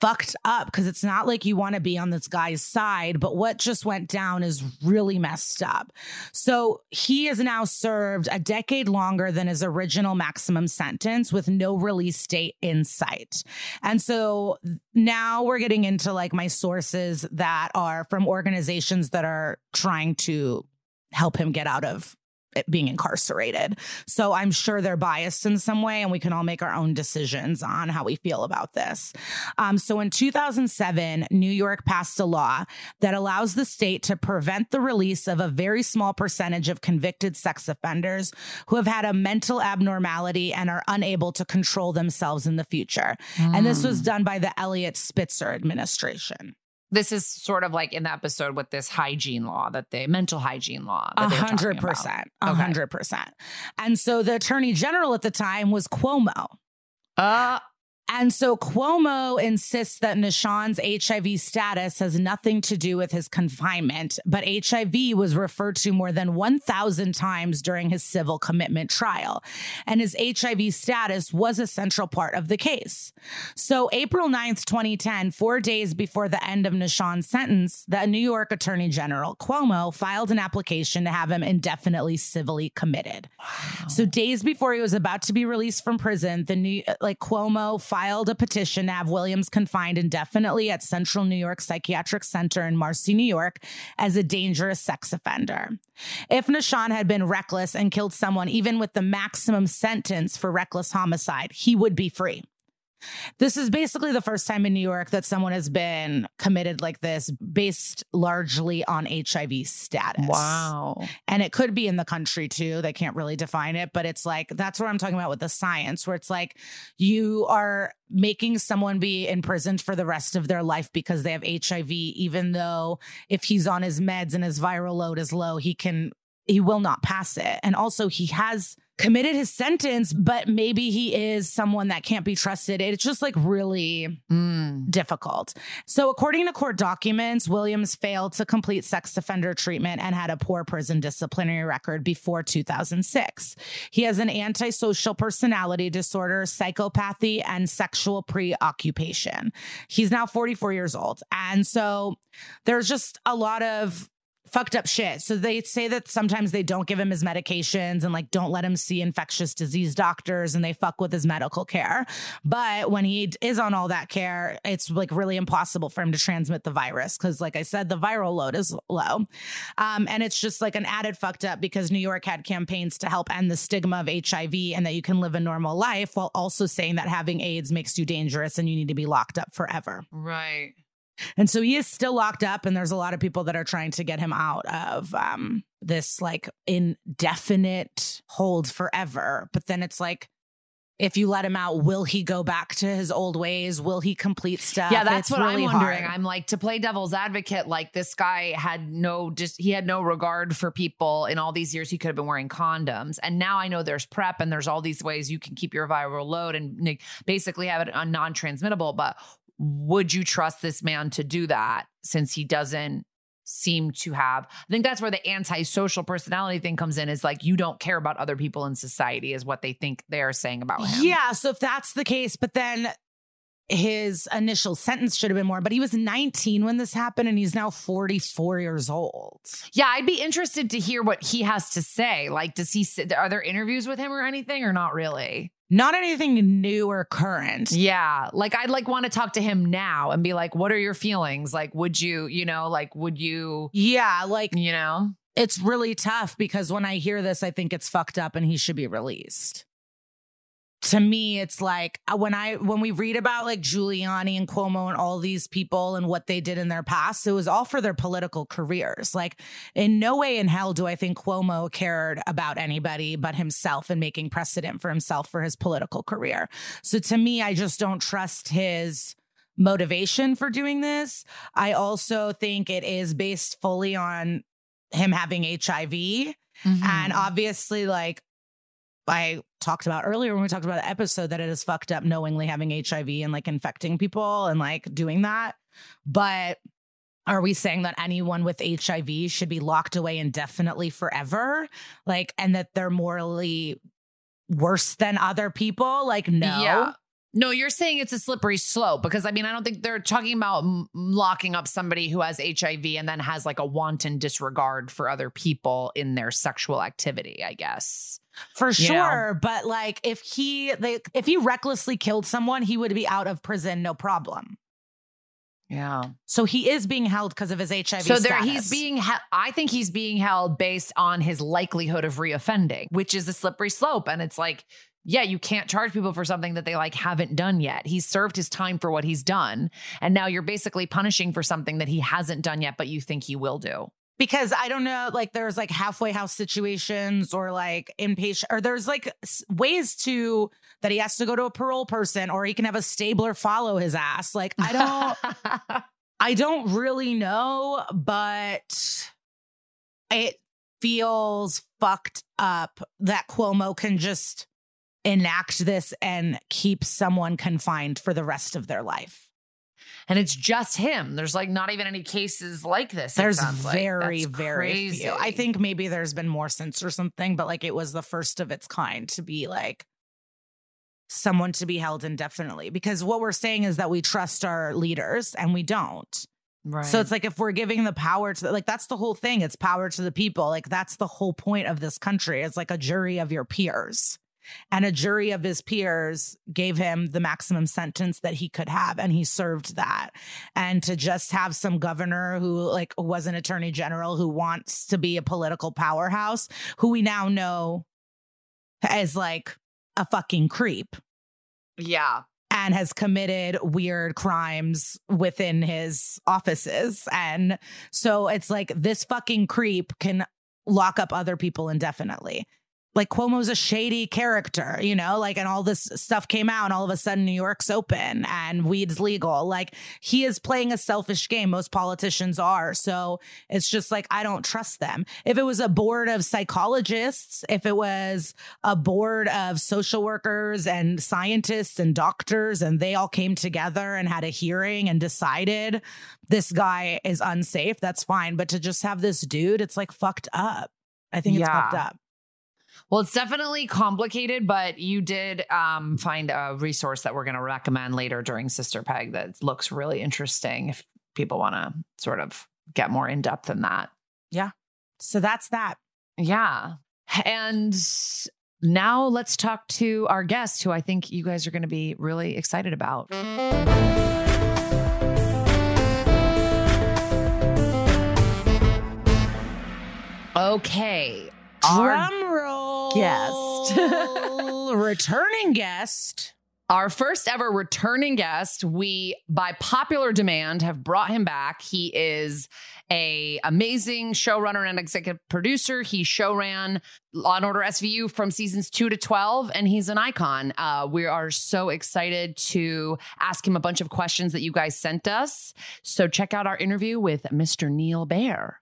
fucked up because it's not like you want to be on this guy's side, but what just went down is really messed up. So he has now served a decade longer than his original maximum sentence with no release date in sight. And so now we're getting into like my sources that are from organizations that are trying to help him get out of being incarcerated. So I'm sure they're biased in some way, and we can all make our own decisions on how we feel about this. Um, so in 2007, New York passed a law that allows the state to prevent the release of a very small percentage of convicted sex offenders who have had a mental abnormality and are unable to control themselves in the future. Mm. And this was done by the Eliot Spitzer administration. This is sort of like in the episode with this hygiene law that they mental hygiene law. A hundred percent. A hundred percent. And so the attorney general at the time was Cuomo. Uh and so Cuomo insists that Nushawn's HIV status has nothing to do with his confinement, but HIV was referred to more than 1,000 times during his civil commitment trial. And his HIV status was a central part of the case. So, April 9th, 2010, four days before the end of Nushawn's sentence, the New York Attorney General Cuomo filed an application to have him indefinitely civilly committed. Wow. So, days before he was about to be released from prison, the new, like Cuomo filed filed a petition to have Williams confined indefinitely at Central New York Psychiatric Center in Marcy, New York, as a dangerous sex offender. If Nushawn had been reckless and killed someone, even with the maximum sentence for reckless homicide, he would be free. This is basically the first time in New York that someone has been committed like this based largely on HIV status. Wow. And it could be in the country too. They can't really define it, but it's like that's what I'm talking about with the science, where it's like you are making someone be imprisoned for the rest of their life because they have HIV, even though if he's on his meds and his viral load is low, he can, he will not pass it. And also, he has committed his sentence, but maybe he is someone that can't be trusted. It's just like really mm. difficult. So, according to court documents, Williams failed to complete sex offender treatment and had a poor prison disciplinary record before 2006. He has an antisocial personality disorder, psychopathy, and sexual preoccupation. He's now 44 years old. And so there's just a lot of fucked up shit. So they say that sometimes they don't give him his medications and like don't let him see infectious disease doctors and they fuck with his medical care. But when he is on all that care, it's like really impossible for him to transmit the virus because, like I said, the viral load is low. Um, and it's just like an added fucked up because New York had campaigns to help end the stigma of HIV and that you can live a normal life while also saying that having AIDS makes you dangerous and you need to be locked up forever. Right. And so he is still locked up, and there's a lot of people that are trying to get him out of um, this like indefinite hold forever. But then it's like, if you let him out, will he go back to his old ways? Will he complete stuff? Yeah, that's it's what really I'm wondering. Hard. I'm like to play devil's advocate. Like this guy had no just he had no regard for people in all these years. He could have been wearing condoms, and now I know there's PrEP and there's all these ways you can keep your viral load and basically have it non-transmittable. But would you trust this man to do that since he doesn't seem to have i think that's where the antisocial personality thing comes in is like you don't care about other people in society is what they think they're saying about him yeah so if that's the case but then his initial sentence should have been more, but he was 19 when this happened and he's now 44 years old. Yeah, I'd be interested to hear what he has to say. Like, does he, are there interviews with him or anything or not really? Not anything new or current. Yeah. Like I'd like want to talk to him now and be like, what are your feelings? Like, would you, you know, like, would you? Yeah. Like, you know, it's really tough because when I hear this, I think it's fucked up and he should be released to me it's like uh, when i when we read about like giuliani and cuomo and all these people and what they did in their past it was all for their political careers. Like in no way in hell do i think cuomo cared about anybody but himself and making precedent for himself for his political career. So to me i just don't trust his motivation for doing this. I also think it is based fully on him having hiv mm-hmm. and obviously like I talked about earlier when we talked about the episode that it is fucked up knowingly having HIV and like infecting people and like doing that. But are we saying that anyone with HIV should be locked away indefinitely forever? Like, and that they're morally worse than other people? Like, no. Yeah. No, you're saying it's a slippery slope because I mean, I don't think they're talking about m- locking up somebody who has HIV and then has like a wanton disregard for other people in their sexual activity, I guess. For You sure, know? but like if he they, if he recklessly killed someone, he would be out of prison no problem. Yeah. So he is being held because of his HIV. So there, he's being. He- I think he's being held based on his likelihood of reoffending, which is a slippery slope. And it's like, yeah, you can't charge people for something that they like haven't done yet. He's served his time for what he's done, and now you're basically punishing for something that he hasn't done yet, but you think he will do. Because I don't know, like there's like halfway house situations or like inpatient, or there's like ways to that he has to go to a parole person or he can have a stabler follow his ass. Like I don't, I don't really know, but it feels fucked up that Cuomo can just enact this and keep someone confined for the rest of their life. And it's just him. There's like not even any cases like this. There's sounds like. very, very crazy. few. I think maybe there's been more since or something, but like it was the first of its kind to be like someone to be held indefinitely. Because what we're saying is that we trust our leaders and we don't. right. So it's like if we're giving the power to like that's the whole thing. It's power to the people. Like that's the whole point of this country. It's like a jury of your peers. And a jury of his peers gave him the maximum sentence that he could have, and he served that. And to just have some governor who, like, was an attorney general who wants to be a political powerhouse, who we now know as like a fucking creep yeah. and has committed weird crimes within his offices. And so it's like this fucking creep can lock up other people indefinitely. Like Cuomo's a shady character, you know, like, and all this stuff came out, and all of a sudden New York's open and weed's legal. Like, he is playing a selfish game. Most politicians are. So it's just like, I don't trust them. If it was a board of psychologists, if it was a board of social workers and scientists and doctors, and they all came together and had a hearing and decided this guy is unsafe, that's fine. But to just have this dude, it's like fucked up. I think it's Yeah. fucked up. Well, it's definitely complicated, but you did um, find a resource that we're going to recommend later during Sister Peg that looks really interesting if people want to sort of get more in depth in that. Yeah. So that's that. Yeah. And now let's talk to our guest, who I think you guys are going to be really excited about. Okay. Our Drum roll. Guest. Returning guest. Our first ever returning guest, we by popular demand have brought him back. He is a amazing showrunner and executive producer. He showran Law and Order SVU from seasons 2 to 12 and he's an icon. Uh, we are so excited to ask him a bunch of questions that you guys sent us. So check out our interview with Mr. Neal Baer.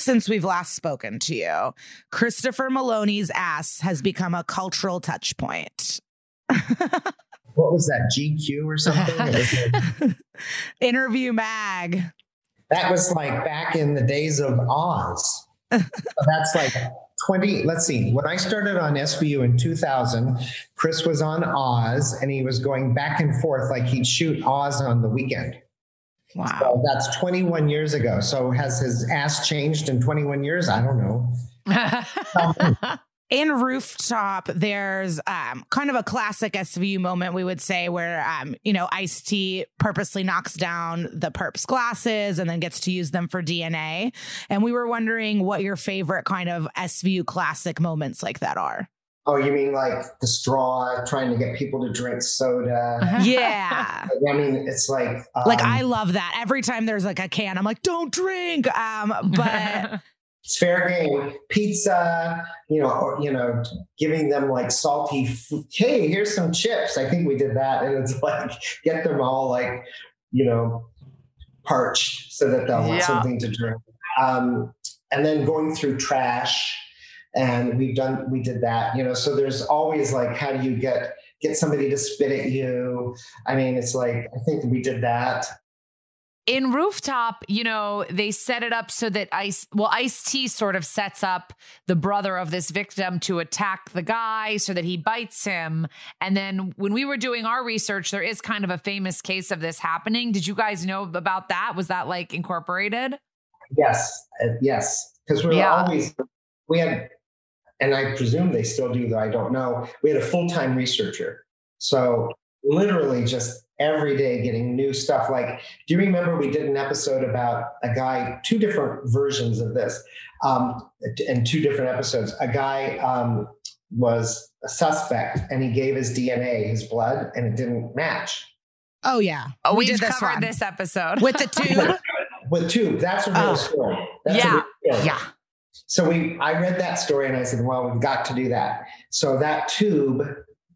Since we've last spoken to you, Christopher Meloni's ass has become a cultural touch point. what was that GQ or something? It was like- Interview mag. that was like back in the days of Oz. That's like 20. Let's see. When I started on SVU in 2000, Chris was on Oz and he was going back and forth like he'd shoot Oz on the weekend. Wow. So that's 21 years ago. So has his ass changed in 21 years? I don't know. in rooftop there's um, kind of a classic svu moment we would say where um, you know ice t purposely knocks down the perp's glasses and then gets to use them for dna and we were wondering what your favorite kind of svu classic moments like that are Oh, you mean like the straw trying to get people to drink soda? yeah I mean, it's like like um, i love that every time there's like a can i'm like don't drink um but it's fair game. Pizza, you know, or, you know, giving them like salty. F- hey, here's some chips. I think we did that, and it's like get them all like, you know, parched so that they'll Yeah. want something to drink. Um, and then going through trash, and we've done we did that. You know, so there's always like, how do you get get somebody to spit at you? I mean, it's like I think we did that. in rooftop, you know, they set it up so that Ice, well, Ice T sort of sets up the brother of this victim to attack the guy so that he bites him. And then when we were doing our research, there is kind of a famous case of this happening. Did you guys know about that? Was that like incorporated? Yes, uh, yes, because we were Yeah. always we had, and I presume they still do, though I don't know. We had a full time researcher, so literally just every day getting new stuff. Like, do you remember we did an episode about a guy? Two different versions of this, um, in two different episodes. A guy um, was a suspect, and he gave his DNA, his blood, and it didn't match. Oh yeah. Oh, we we did have this covered this episode. with the tube. With two, that's a real Oh. story. That's a Yeah, real story. yeah. So we, I read that story and I said, well, we've got to do that. So that tube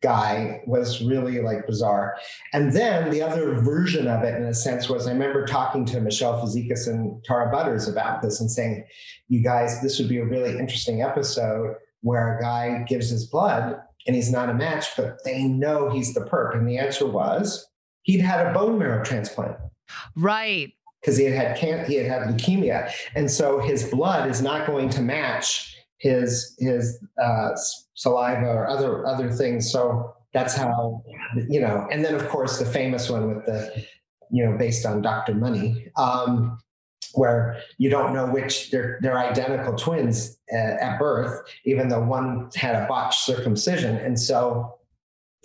guy was really like bizarre. And then the other version of it, in a sense, was I remember talking to Michelle Fazekas and Tara Butters about this and saying, you guys, this would be a really interesting episode where a guy gives his blood and he's not a match, but they know he's the perp. And the answer was he'd had a bone marrow transplant right. Because he had had can- he had had leukemia, and so his blood is not going to match his his uh, saliva or other other things. So that's how you know. And then of course the famous one with the you know based on Doctor Money, um, where you don't know which they're they're identical twins uh, at birth, even though one had a botched circumcision, and so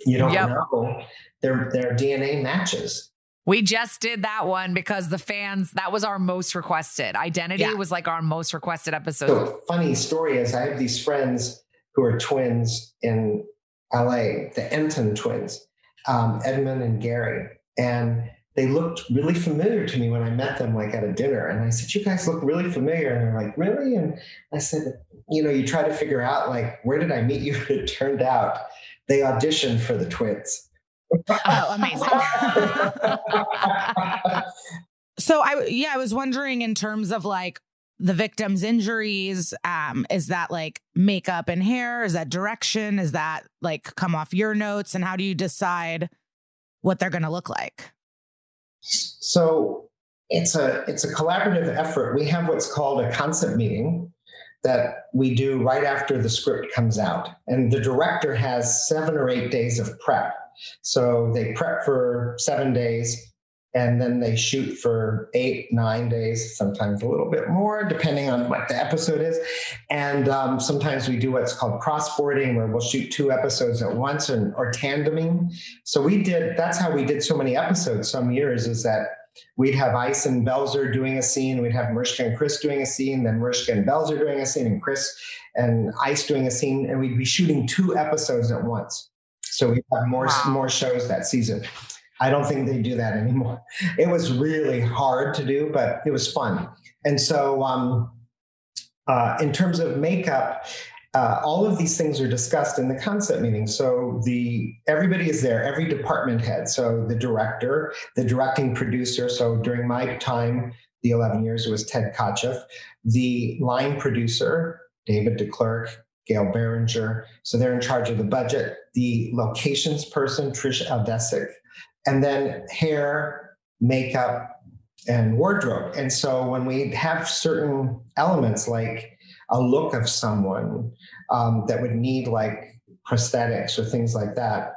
you don't Yep. know their their DNA matches. We just did that one because the fans, that was our most requested. Identity Yeah. was like our most requested episode. So funny story is I have these friends who are twins in LA, the Enton twins, um, Edmund and Gary, and they looked really familiar to me when I met them, like at a dinner. And I said, "You guys look really familiar," and they're like, "Really?" And I said, "You know, you try to figure out like where did I meet you?" it turned out they auditioned for the twins. Oh, amazing. So I yeah, I was wondering in terms of like the victim's injuries, um, is that like makeup and hair? Is that direction? Is that like come off your notes? And how do you decide what they're gonna look like? So it's a it's a collaborative effort. We have what's called a concept meeting that we do right after the script comes out, and the director has seven or eight days of prep. So they prep for seven days, and then they shoot for eight, nine days, sometimes a little bit more, depending on what the episode is. And um, sometimes we do what's called crossboarding, where we'll shoot two episodes at once, and, or tandeming. So we did. That's how we did so many episodes. Some years is that we'd have Ice and Belzer doing a scene. We'd have Mariska and Chris doing a scene. Then Mariska and Belzer doing a scene, and Chris and Ice doing a scene, and we'd be shooting two episodes at once. So we have more Wow. more shows that season. I don't think they do that anymore. It was really hard to do, but it was fun. And so, um, uh, in terms of makeup, uh, all of these things are discussed in the concept meeting. So the everybody is there, every department head. So the director, the directing producer. So during my time, the 11 years, it was Ted Kotcheff. The line producer, David DeClerc, Gail Behringer. So they're in charge of the budget. The locations person, Trish Aldesic, and then hair, makeup, and wardrobe. And so when we have certain elements like a look of someone um, that would need like prosthetics or things like that,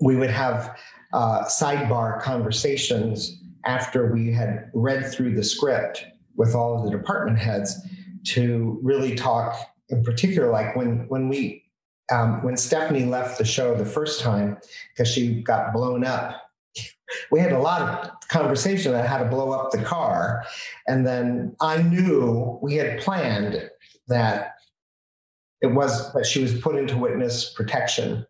we would have uh, sidebar conversations after we had read through the script with all of the department heads to really talk in particular like when when we um, when stephanie left the show the first time because she got blown up we had a lot of conversation about how to blow up the car. And then i knew we had planned that it was that she was put into witness protection.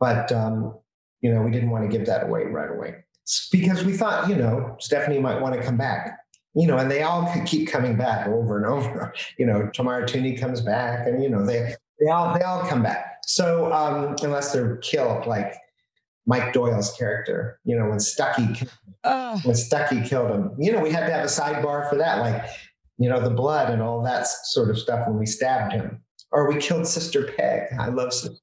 But um, you know we didn't want to give that away right away. Because we thought you know stephanie might want to come back you know and they all keep coming back over and over you know tamara tunie comes back and you know they they all they all come back so um unless they're killed like mike doyle's character you know when stucky Oh, when Stucky killed him. You know, we had to have a sidebar for that, like, you know, the blood and all that sort of stuff when we stabbed him. Or we killed Sister Peg. I love Sister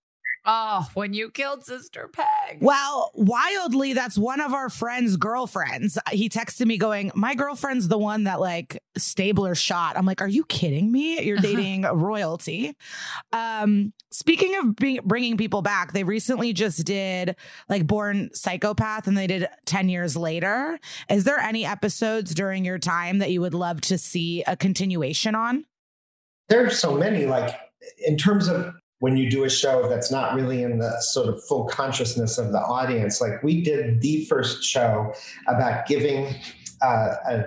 Oh, when you killed Sister Peg. Well, wildly, that's one of our friends' girlfriends. He texted me going, My girlfriend's the one that like Stabler shot. I'm like, Are you kidding me? You're dating royalty. Um, speaking of being, bringing people back, they recently just did like Born Psychopath and they did 10 years later. Is there any episodes during your time that you would love to see a continuation on? There's so many, like in terms of when you do a show that's not really in the sort of full consciousness of the audience. Like we did the first show about giving uh, a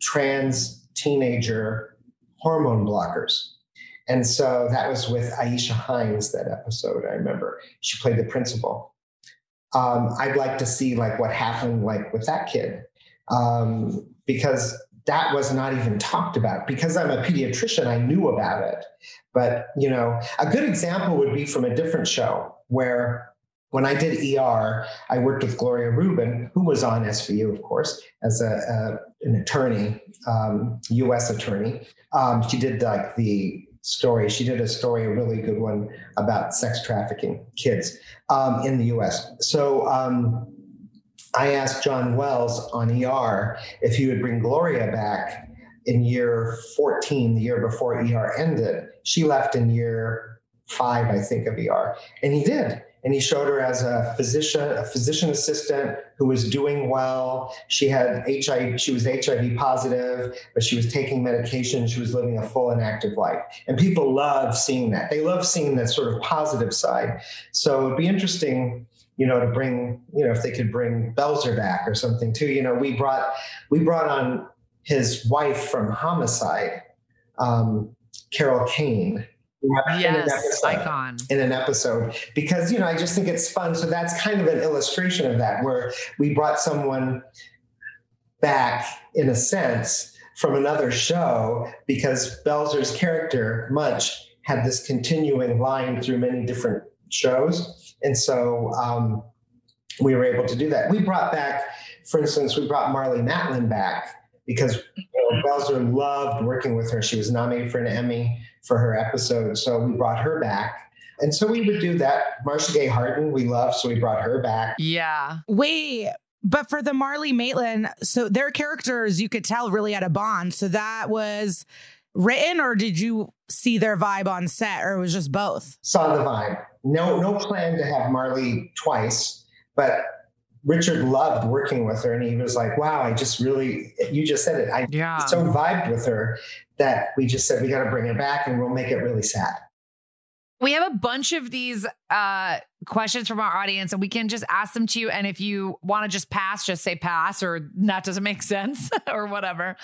trans teenager hormone blockers. And so that was with Aisha Hinds, that episode, I remember. She played the principal. Um, I'd like to see like what happened like with that kid. Um, because that was not even talked about. Because I'm a pediatrician, I knew about it. But, you know, a good example would be from a different show where when I did ER, I worked with Gloria Reuben, who was on SVU, of course, as a, a an attorney, um, U.S. attorney. Um, she did like the story. She did a story, a really good one about sex trafficking kids um, in the U.S. So um, I asked John Wells on ER if he would bring Gloria back in year 14, the year before ER ended. She left in year five, I think, of ER. And he did. And he showed her as a physician, a physician assistant who was doing well. She had HIV, she was HIV positive, but she was taking medication. She was living a full and active life. And people love seeing that. They love seeing that sort of positive side. So it'd be interesting you know, to bring, you know, if they could bring Belzer back or something too. You know, we brought we brought on his wife from Homicide, um, Carol Kane. Yes, in icon. In an episode, because you know, I just think it's fun. So that's kind of an illustration of that, where we brought someone back in a sense from another show because Belzer's character, Munch, had this continuing line through many different shows and so um, we were able to do that. We brought back, for instance, we brought Marlee Matlin back because you know, Belzer loved working with her. She was nominated for an Emmy for her episode. So we brought her back. And so we would do that. Marcia Gay Harden, we love, so we brought her back. Yeah. Wait, but for the Marlee Matlin, so their characters you could tell really had a bond. So that was written, or did you see their vibe on set, or it was just both? Saw the vibe. No, no plan to have Marlee twice, but Richard loved working with her, and he was like, "Wow, I just really, you just said it. I yeah. so vibed with her that we just said we got to bring her back, and we'll make it really sad." We have a bunch of these uh, questions from our audience, and we can just ask them to you. And if you want to just pass, just say pass, or that doesn't make sense, or whatever.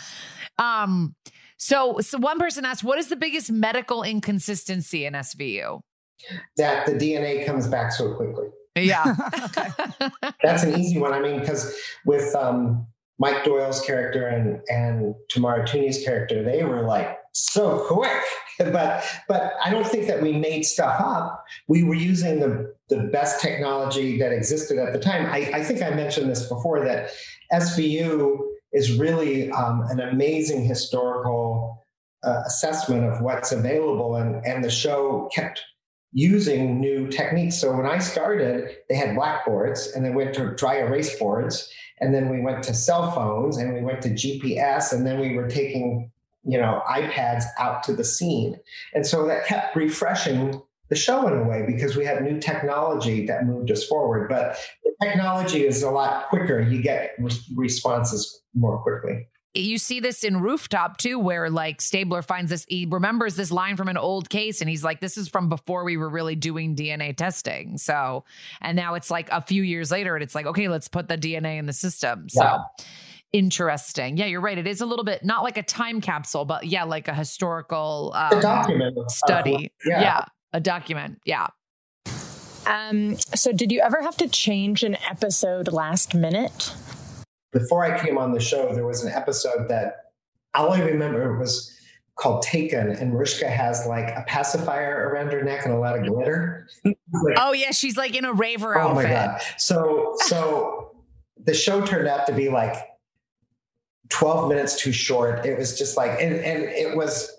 Um, so, so one person asked, "What is the biggest medical inconsistency in SVU?" That the DNA comes back so quickly. Yeah, that's an easy one. I mean, because with um, Mike Doyle's character and and Tamara Tunie's character, they were like so quick. but but I don't think that we made stuff up. We were using the the best technology that existed at the time. I, I think I mentioned this before that SVU is really um, an amazing historical uh, assessment of what's available. And, and the show kept using new techniques. So when I started, they had blackboards and they went to dry erase boards. And then we went to cell phones and we went to GPS and then we were taking, you know, iPads out to the scene. And so that kept refreshing the show in a way because we had new technology that moved us forward. But the technology is a lot quicker. You get re- responses more quickly. You see this in Rooftop too, where like Stabler finds this, he remembers this line from an old case and he's like, this is from before we were really doing DNA testing. So, and now it's like a few years later and it's like, okay, let's put the DNA in the system. So, interesting. Yeah, you're right. It is a little bit not like a time capsule, but yeah, like a historical um, a document study. yeah. yeah a document. Yeah. Um, so did you ever have to change an episode last minute? Before I came on the show, there was an episode that all I remember was called Taken, and Mariska has like a pacifier around her neck and a lot of glitter. like, oh yeah, she's like in a raver oh outfit. my god! So so the show turned out to be like twelve minutes too short. It was just like, and and it was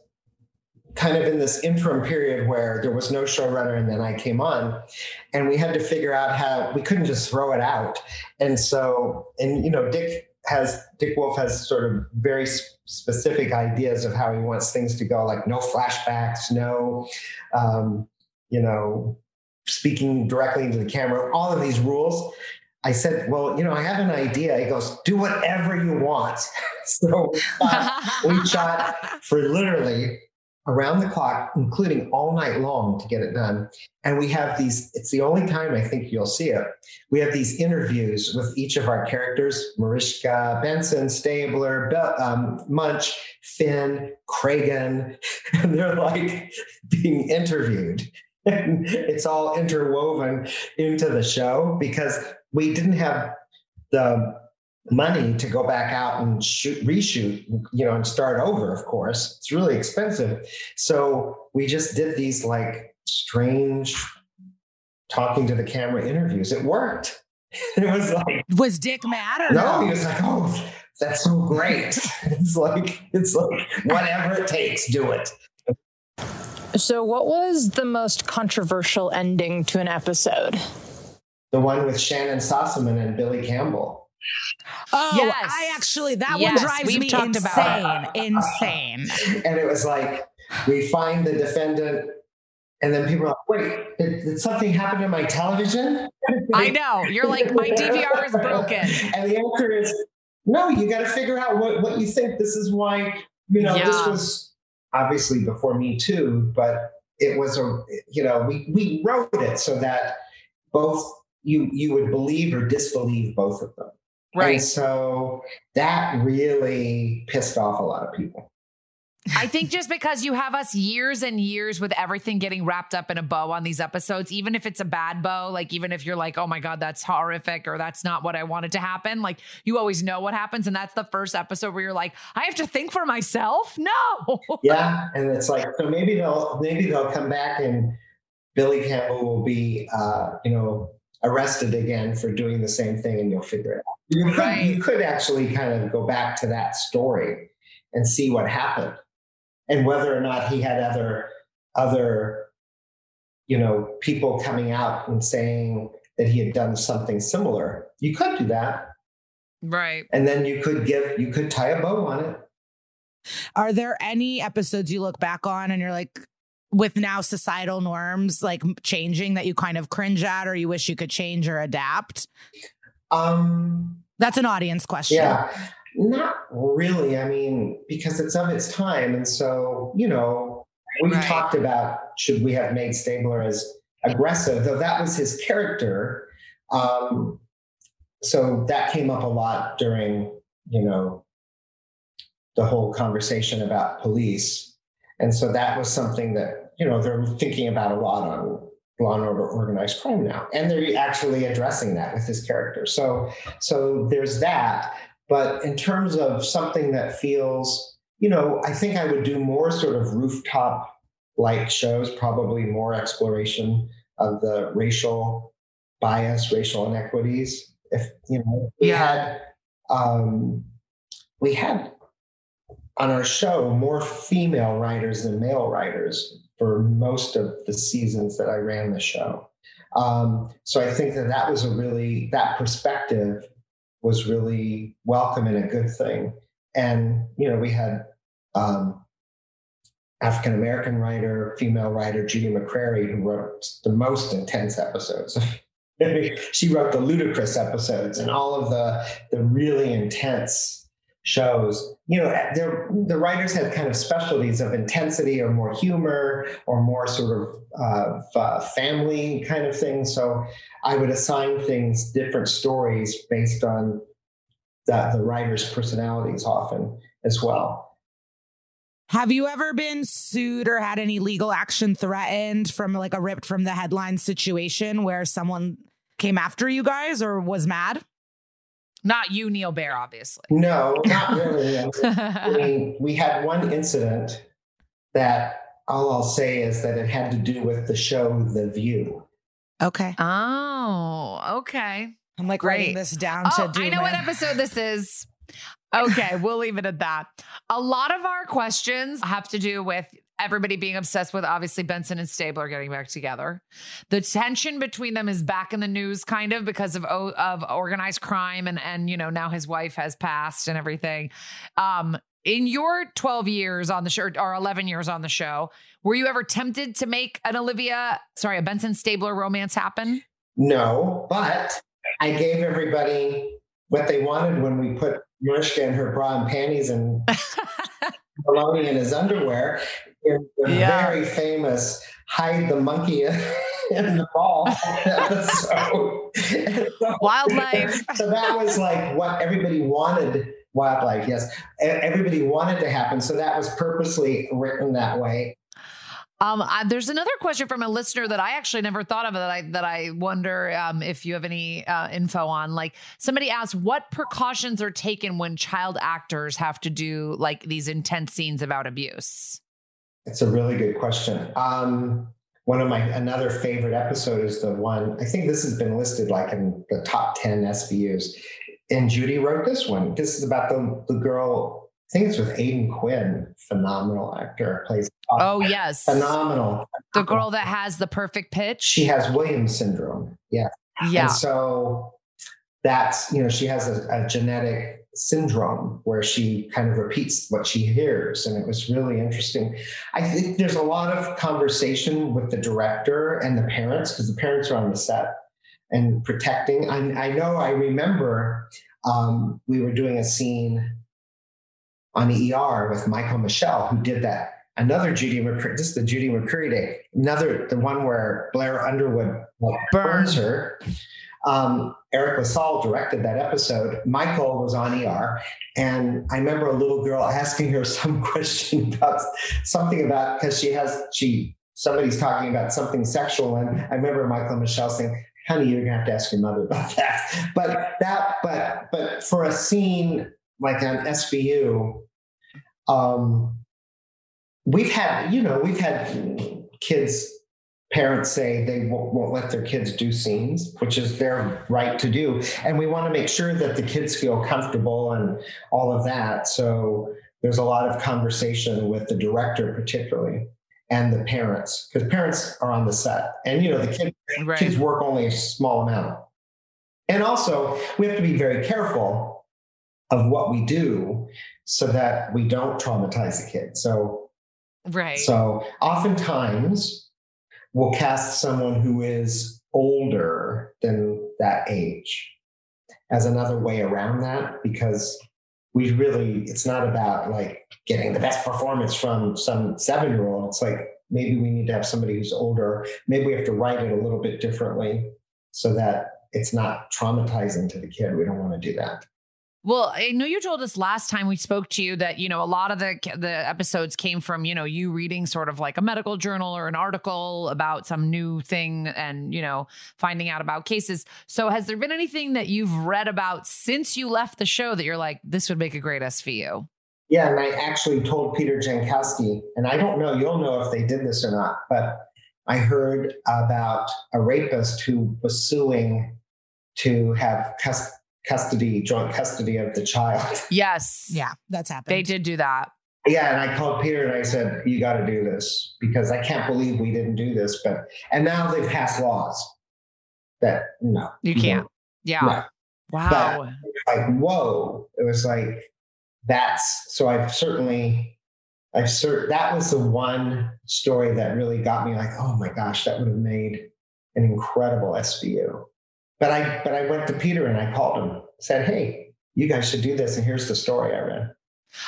kind of in this interim period where there was no showrunner and then I came on and we had to figure out how we couldn't just throw it out. And so, and you know, Dick has Dick Wolf has sort of very specific ideas of how he wants things to go, like no flashbacks, no, um, you know, speaking directly into the camera, all of these rules. I said, well, you know, I have an idea. He goes, do whatever you want. so uh, we shot for literally around the clock, including all night long to get it done. And we have these, it's the only time I think you'll see it. We have these interviews with each of our characters Mariska, Benson, Stabler, Be- um, Munch, Fin, Cragen, and they're like being interviewed. And it's all interwoven into the show because we didn't have the money to go back out and shoot, reshoot, you know, and start over, of course. It's really expensive. So we just did these like strange talking to the camera interviews. It worked. It was like Was Dick mad or no, no? he was like, oh, that's so great. it's like, it's like whatever it takes, do it. So, what was the most controversial ending to an episode? The one with Shannyn Sossamon and Billy Campbell. Oh, Yes. I actually that Yes, one drives we've me insane. about insane. And it was like, we find the defendant, and then people are like, wait, did, did something happen to my television? I know. You're like, my DVR is broken. And the answer is no, you got to figure out what, what you think. This is why, you know, this was obviously before me too, but it was a, you know, we, we wrote it so that both you, you would believe or disbelieve both of them. And Right. so that really pissed off a lot of people. I think just because you have us years and years with everything getting wrapped up in a bow on these episodes, even if it's a bad bow, like even if you're like, oh my God, that's horrific or that's not what I wanted to happen, like you always know what happens. And that's the first episode where you're like, I have to think for myself? No. Yeah, and it's like so maybe they'll maybe they'll come back and Billy Campbell will be uh, you know arrested again for doing the same thing, and you'll figure it out. You could, Right. you could actually kind of go back to that story and see what happened, and whether or not he had other other you know people coming out and saying that he had done something similar. You could do that, Right. and then you could give you could tie a bow on it. Are there any episodes you look back on and you're like, with now societal norms like changing that you kind of cringe at or you wish you could change or adapt? Um, That's an audience question. Yeah, not really. I mean, because it's of its time. And so, you know, we Right. talked about should we have made Stabler as aggressive, though that was his character. Um, so that came up a lot during, you know, the whole conversation about police. And so that was something that, you know, they're thinking about a lot on law and order organized crime now. And they're actually addressing that with his character. So so there's that. But in terms of something that feels, you know, I think I would do more sort of rooftop like shows, probably more exploration of the racial bias, racial inequities. If you know, we Yeah. had um, we had on our show more female writers than male writers for most of the seasons that I ran the show. Um, so I think that that was a really that perspective was really welcome and a good thing. And you know, we had um, African American writer, female writer Judy McCreary, who wrote the most intense episodes. she wrote the ludicrous episodes and all of the the really intense shows. You know, the writers had kind of specialties of intensity or more humor or more sort of uh, f- family kind of thing. So I would assign things different stories based on the, the writer's personalities often as well. Have you ever been sued or had any legal action threatened from like a ripped from the headline situation where someone came after you guys or was mad? Not you, Neal Baer, obviously. No, not really. I mean, we had one incident that all I'll say is that it had to do with the show The View. Okay. oh, okay. I'm like Great. writing this down Oh, to do I know what episode this is. Okay, we'll leave it at that. A lot of our questions have to do with everybody being obsessed with obviously Benson and Stabler getting back together. The tension between them is back in the news kind of because of of organized crime and and you know now his wife has passed and everything. Um in your 12 years on the show or 11 years on the show, were you ever tempted to make an Olivia, sorry, a Benson Stabler romance happen? No, but I gave everybody what they wanted when we put Mariska in her bra and panties and Meloni in his underwear in the yeah. very famous hide the monkey in the ball episode. so, Wildlife. So that was like what everybody wanted. Wildlife, yes. Everybody wanted to happen. So that was purposely written that way. Um, I, there's another question from a listener that I actually never thought of that I that I wonder um, if you have any uh, info on. Like somebody asked, what precautions are taken when child actors have to do like these intense scenes about abuse? It's a really good question. Um, one of my another favorite episode is the one I think this has been listed like in the top ten SVUs. And Judy wrote this one. This is about the the girl I think it's with Aidan Quinn, phenomenal actor, plays. Oh yes, phenomenal. The girl that has the perfect pitch. She has Williams syndrome. Yeah. Yeah. And so that's you know she has a, a genetic syndrome where she kind of repeats what she hears, and it was really interesting. I think there's a lot of conversation with the director and the parents because the parents are on the set and protecting. I, I know. I remember um, we were doing a scene on the ER with Michael Michelle, who did that. Another Judy McCreary, this is the Judy McCreary day. Another, the one where Blair Underwood burns her. Um, Eric LaSalle directed that episode. Michael was on ER, and I remember a little girl asking her some question about something about because she has she somebody's talking about something sexual, and I remember Michael and Michelle saying, "Honey, you're gonna have to ask your mother about that." But that, but but for a scene like on SVU, um, we've had, you know, we've had kids, parents say they won't, won't let their kids do scenes, which is their right to do. And we want to make sure that the kids feel comfortable and all of that. So there's a lot of conversation with the director, particularly and the parents because parents are on the set and you know the kid, right. kids work only a small amount and also we have to be very careful of what we do so that we don't traumatize the kid. So, right. So, oftentimes we'll cast someone who is older than that age as another way around that because we really, it's not about like getting the best performance from some seven year old. It's like maybe we need to have somebody who's older. Maybe we have to write it a little bit differently so that it's not traumatizing to the kid. We don't want to do that. Well, I know you told us last time we spoke to you that you know a lot of the the episodes came from you know you reading sort of like a medical journal or an article about some new thing and you know finding out about cases. So has there been anything that you've read about since you left the show that you're like this would make a great SVU? Yeah, and I actually told Peter Jankowski, and I don't know, you'll know if they did this or not, but I heard about a rapist who was suing to have custody custody, joint custody of the child. Yes. Yeah, that's happened. They did do that. Yeah, and I called Peter and I said, "You got to do this because I can't believe we didn't do this." But and now they've passed laws that no, you can't. Yeah. No. Wow. But, like whoa, it was like that's so. I've certainly, I've cert. That was the one story that really got me like, oh my gosh, that would have made an incredible SVU. But I but I went to Peter and I called him, said, Hey, you guys should do this. And here's the story I read.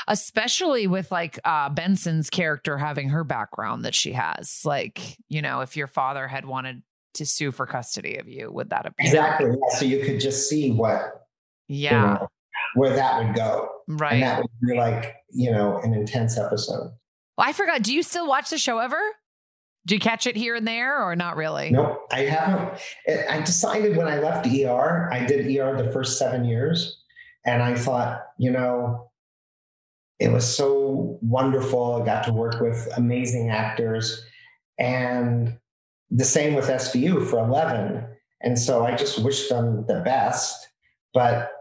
Especially with like uh, Benson's character having her background that she has. Like, you know, if your father had wanted to sue for custody of you, would that have been exactly? Yeah. So you could just see what, yeah, you know, where that would go, right? And that would be like you know an intense episode. Well, I forgot. Do you still watch the show ever? Do you catch it here and there or not really? No, I haven't. I decided when I left ER, I did ER the first seven years. And I thought, you know, it was so wonderful. I got to work with amazing actors. And the same with SVU for 11. And so I just wish them the best. But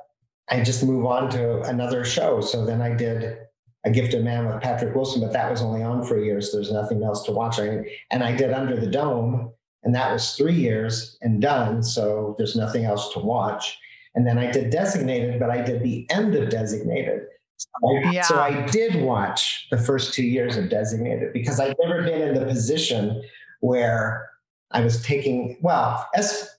I just move on to another show. So then I did A Gifted Man with Patrick Wilson, but that was only on for a year, so there's nothing else to watch. And I did Under the Dome, and that was three years and done, so there's nothing else to watch. And then I did Designated, but I did the end of Designated. So I, Yeah. so I did watch the first two years of Designated because I'd never been in the position where I was taking, well, S,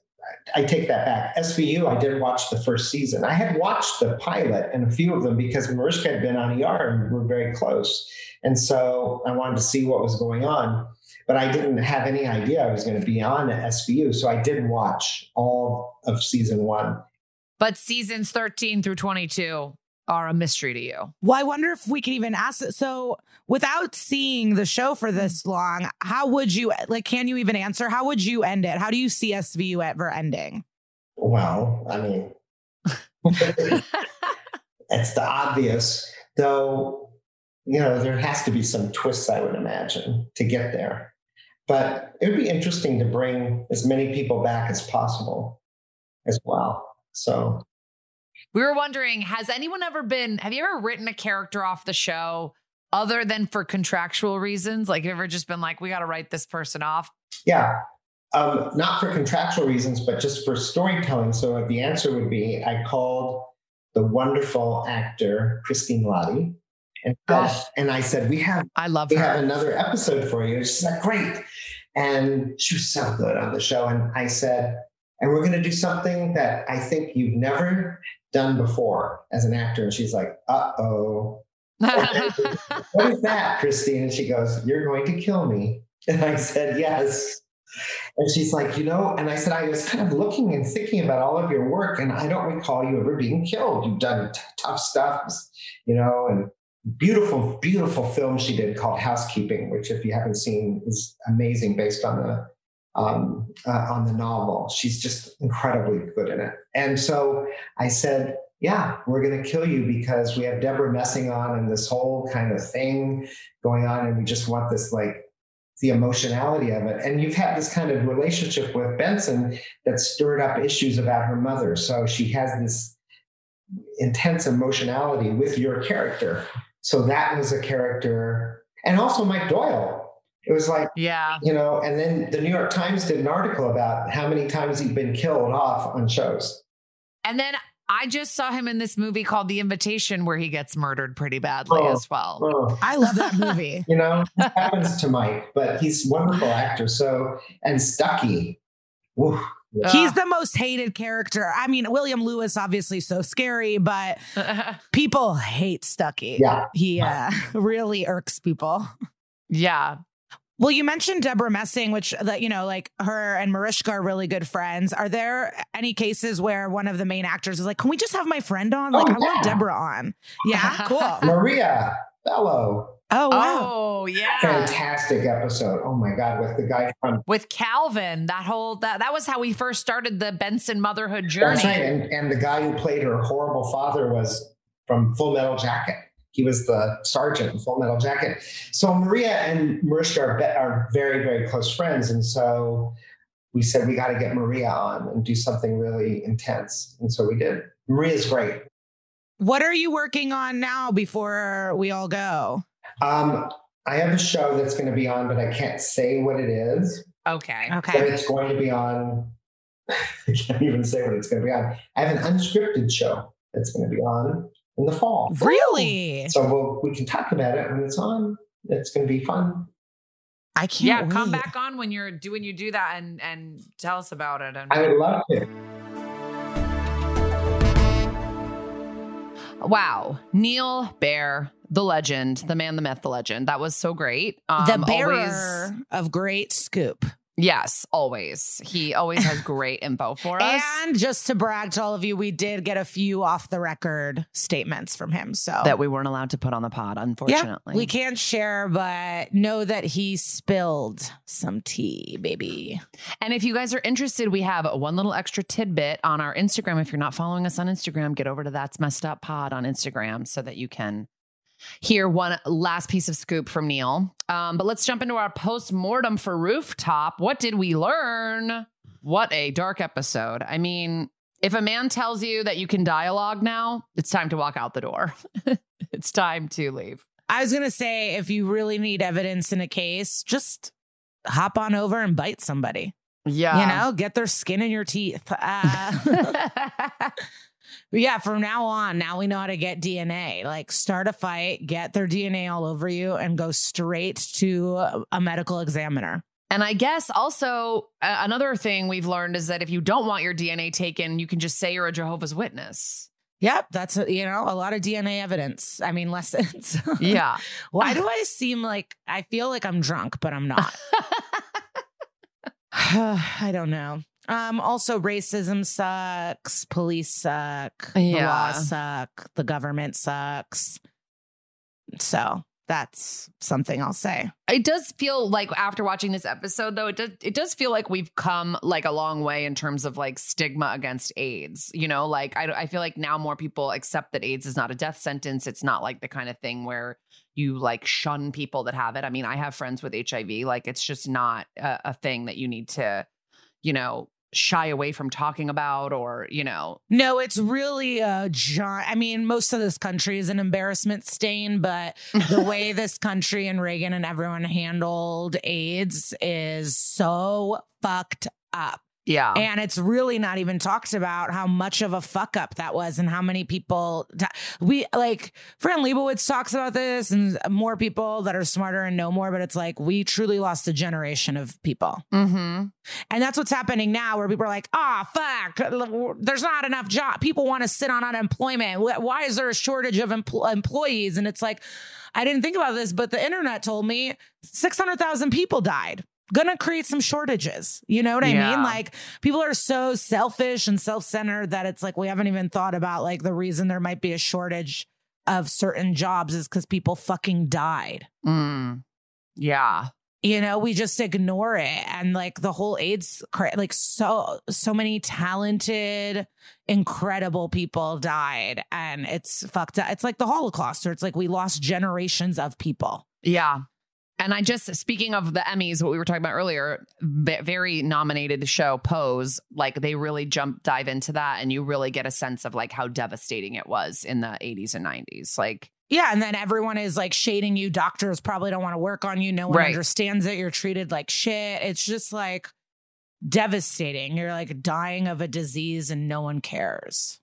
I take that back. SVU, I did watch the first season. I had watched the pilot and a few of them because Mariska had been on ER and we were very close. And so I wanted to see what was going on, but I didn't have any idea I was going to be on SVU. So I did watch all of season one. But seasons 13 through 22 are a mystery to you. Well, I wonder if we can even ask it. So, without seeing the show for mm-hmm. this long, how would you like? Can you even answer? How would you end it? How do you see SVU ever ending? Well, I mean, it's the obvious, though, you know, there has to be some twists, I would imagine, to get there. But it would be interesting to bring as many people back as possible as well. So, We were wondering, has anyone ever been, have you ever written a character off the show other than for contractual reasons? Like, have you ever just been like, we got to write this person off? yeah, um, not for contractual reasons, but just for storytelling. So, the answer would be I called the wonderful actor, Christine Lahti. And, Oh. and I said, We have I love we have another episode for you. She's like, great. And she was so good on the show. And I said, and we're going to do something that I think you've never done before as an actor. And she's like, uh oh. What is that, Christine? And she goes, You're going to kill me. And I said, Yes. And she's like, You know, and I said, I was kind of looking and thinking about all of your work, and I don't recall you ever being killed. You've done t- tough stuff, you know, and beautiful, beautiful film she did called Housekeeping, which, if you haven't seen, is amazing based on the um, uh, on the novel. She's just incredibly good in it. And so I said, yeah, we're going to kill you because we have Deborah messing on and this whole kind of thing going on. And we just want this, like, the emotionality of it. And you've had this kind of relationship with Benson that stirred up issues about her mother. So she has this intense emotionality with your character. So that was a character. And also Mike Doyle. It was like, yeah. you know, and then the New York Times did an article about how many times he'd been killed off on shows. And then I just saw him in this movie called The Invitation where he gets murdered pretty badly Oh. as well. Oh, I love that movie. you know, it happens to Mike, but he's a wonderful actor. So, and Stucky. Woof. He's the most hated character. I mean, William Lewis, obviously, so scary, but people hate Stucky. Yeah. He uh, really irks people. yeah. Well, you mentioned Deborah Messing, which that you know, like her and Mariska are really good friends. Are there any cases where one of the main actors is like, "Can we just have my friend on? Like, Oh, I want. Deborah on." Yeah, cool. Maria Bello. Oh wow. Oh, yeah. Fantastic episode. Oh my God. With the guy from With Calvin, that whole that that was how we first started the Benson motherhood journey. That's right. And, and the guy who played her horrible father was from Full Metal Jacket. He was the sergeant in Full Metal Jacket. So Maria and Mariska are, be- are very, very close friends. And so we said, we got to get Maria on and do something really intense. And so we did. Maria's great. What are you working on now before we all go? Um, I have a show that's going to be on, but I can't say what it is. Okay. But Okay. it's going to be on. I can't even say what it's going to be on. I have an unscripted show that's going to be on in the fall. Really? So we'll, we can talk about it when it's on. It's going to be fun. I can't. Yeah, come back on when you're do when you do that and and tell us about it. And I would love to. wow, Neal Baer, the legend, the man, the myth, the legend. That was so great. The Um, bearer always- of great scoop. Yes, always. He always has great info for us. And just to brag to all of you, we did get a few off the record statements from him. So that we weren't allowed to put on the pod, unfortunately. Yeah, we can't share, but know that he spilled some tea, baby. And if you guys are interested, we have one little extra tidbit on our Instagram. If you're not following us on Instagram, get over to That's Messed Up Pod on Instagram so that you can hear one last piece of scoop from Neal. Um, but let's jump into our post mortem for Rooftop. What did we learn? What a dark episode. I mean, if a man tells you that you can dialogue now, it's time to walk out the door. it's time to leave. I was gonna say if you really need evidence in a case, just hop on over and bite somebody. Yeah. You know, get their skin in your teeth. Uh, but yeah, from now on, now we know how to get DNA. Like, start a fight, get their DNA all over you, and go straight to a medical examiner. And I guess also uh, another thing we've learned is that if you don't want your DNA taken, you can just say you're a Jehovah's Witness. Yep, that's a, you know a lot of DNA evidence. I mean lessons. Yeah. Why do I seem like I feel like I'm drunk, but I'm not? I don't know. Um, also, racism sucks. Police suck. The Yeah. law suck. The government sucks. So that's something I'll say. It does feel like after watching this episode though, it does it does feel like we've come like a long way in terms of like stigma against AIDS. You know, like I I feel like now more people accept that AIDS is not a death sentence. It's not like the kind of thing where you like shun people that have it. I mean, I have friends with HIV. Like it's just not a, a thing that you need to, you know, shy away from talking about or, you know, No, it's really a giant. I mean, most of this country is an embarrassment stain, but the way this country and Reagan and everyone handled AIDS is so fucked up. Yeah. And it's really not even talked about how much of a fuck up that was and how many people di- we like Fran Lebowitz talks about this and more people that are smarter and know more, but it's like we truly lost a generation of people. mm-hmm. And that's what's happening now where people are like, ah, fuck, there's not enough job. People want to sit on unemployment. Why is there a shortage of empl- employees? And it's like, I didn't think about this, but the internet told me 600,000 people died. Gonna create some shortages. You know what I Yeah. mean? Like people are so selfish and self-centered that it's like we haven't even thought about like the reason there might be a shortage of certain jobs is because people fucking died. Mm. Yeah. You know, we just ignore it. And like the whole AIDS, like so, so many talented, incredible people died. And it's fucked up. It's like the Holocaust, or it's like we lost generations of people. Yeah. And I just speaking of the Emmys, what we were talking about earlier, very nominated show Pose, like they really jump dive into that, and you really get a sense of like how devastating it was in the 80s and 90s. Like, Yeah. And then everyone is like shading you. Doctors probably don't want to work on you. No one Right. understands it. You're treated like shit. It's just like devastating. You're like dying of a disease and no one cares.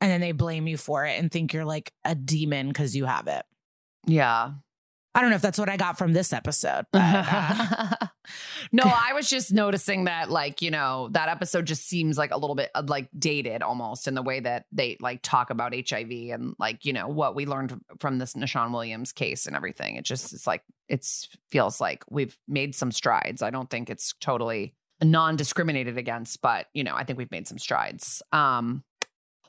And then they blame you for it and think you're like a demon because you have it. yeah. I don't know if that's what I got from this episode. But, uh, no, I was just noticing that, like, you know, that episode just seems like a little bit uh, like dated almost in the way that they like talk about HIV and like, you know, what we learned from this Nushawn Williams case and everything. It just, it's like, it's feels like we've made some strides. I don't think it's totally non discriminated against, but, you know, I think we've made some strides. Um,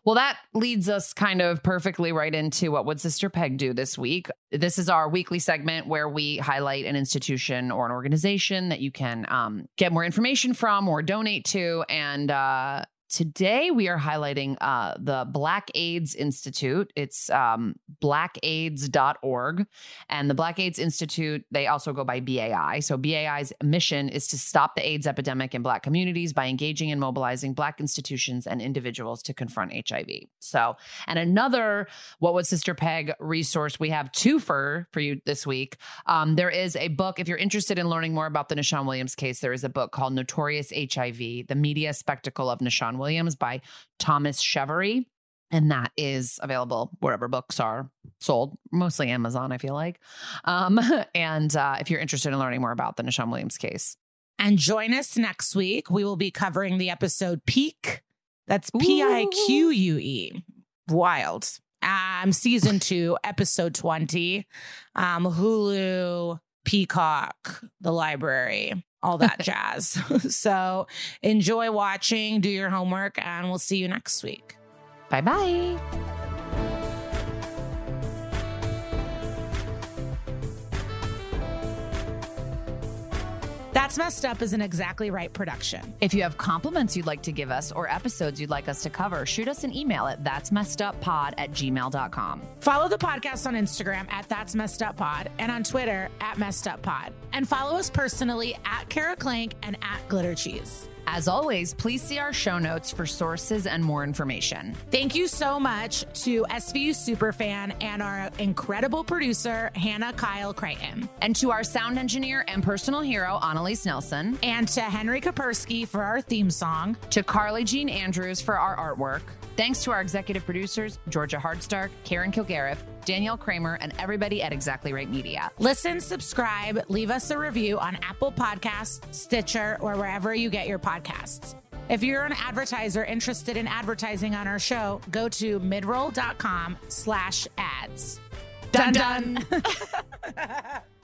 well, that leads us kind of perfectly right into what would Sister Peg do this week. This is our weekly segment where we highlight an institution or an organization that you can um, get more information from or donate to. And uh, today we are highlighting uh, the Black AIDS Institute. It's um, blackaids.org. And the Black AIDS Institute, they also go by BAI. So BAI's mission is to stop the AIDS epidemic in Black communities by engaging and mobilizing Black institutions and individuals to confront HIV. So, and another What Would Sister Peg resource, we have two for for you this week. Um, there is a book, if you're interested in learning more about the Nushawn Williams case, there is a book called Notorious HIV, The Media Spectacle of Nushawn Williams by Thomas Shevory. And that is available wherever books are sold, mostly Amazon, I feel like. Um, and uh, if you're interested in learning more about the Nushawn Williams case, and join us next week. We will be covering the episode Pique. That's P I Q U E. Wild. Um, season two, episode 20. Um, Hulu, Peacock, the library, all that jazz. so enjoy watching, do your homework, and we'll see you next week. bye bye. That's Messed Up is an exactly right production. If you have compliments you'd like to give us or episodes you'd like us to cover, shoot us an email at that's messed up pod at gmail.com. Follow the podcast on Instagram at That's Messed Up Pod and on Twitter at Messed Up Pod. And follow us personally at Kara Klenk and at Glitter Cheese. As always, please see our show notes for sources and more information. Thank you so much to SVU Superfan and our incredible producer, Hannah Kyle Creighton. And to our sound engineer and personal hero, Annalise Nelson. And to Henry Kapersky for our theme song. To Carly Jean Andrews for our artwork. Thanks to our executive producers, Georgia Hardstark, Karen Kilgariff, Danielle Kramer, and everybody at Exactly Right Media. Listen, subscribe, leave us a review on Apple Podcasts, Stitcher, or wherever you get your podcasts. If you're an advertiser interested in advertising on our show, go to midroll.com slash ads. Dun dun.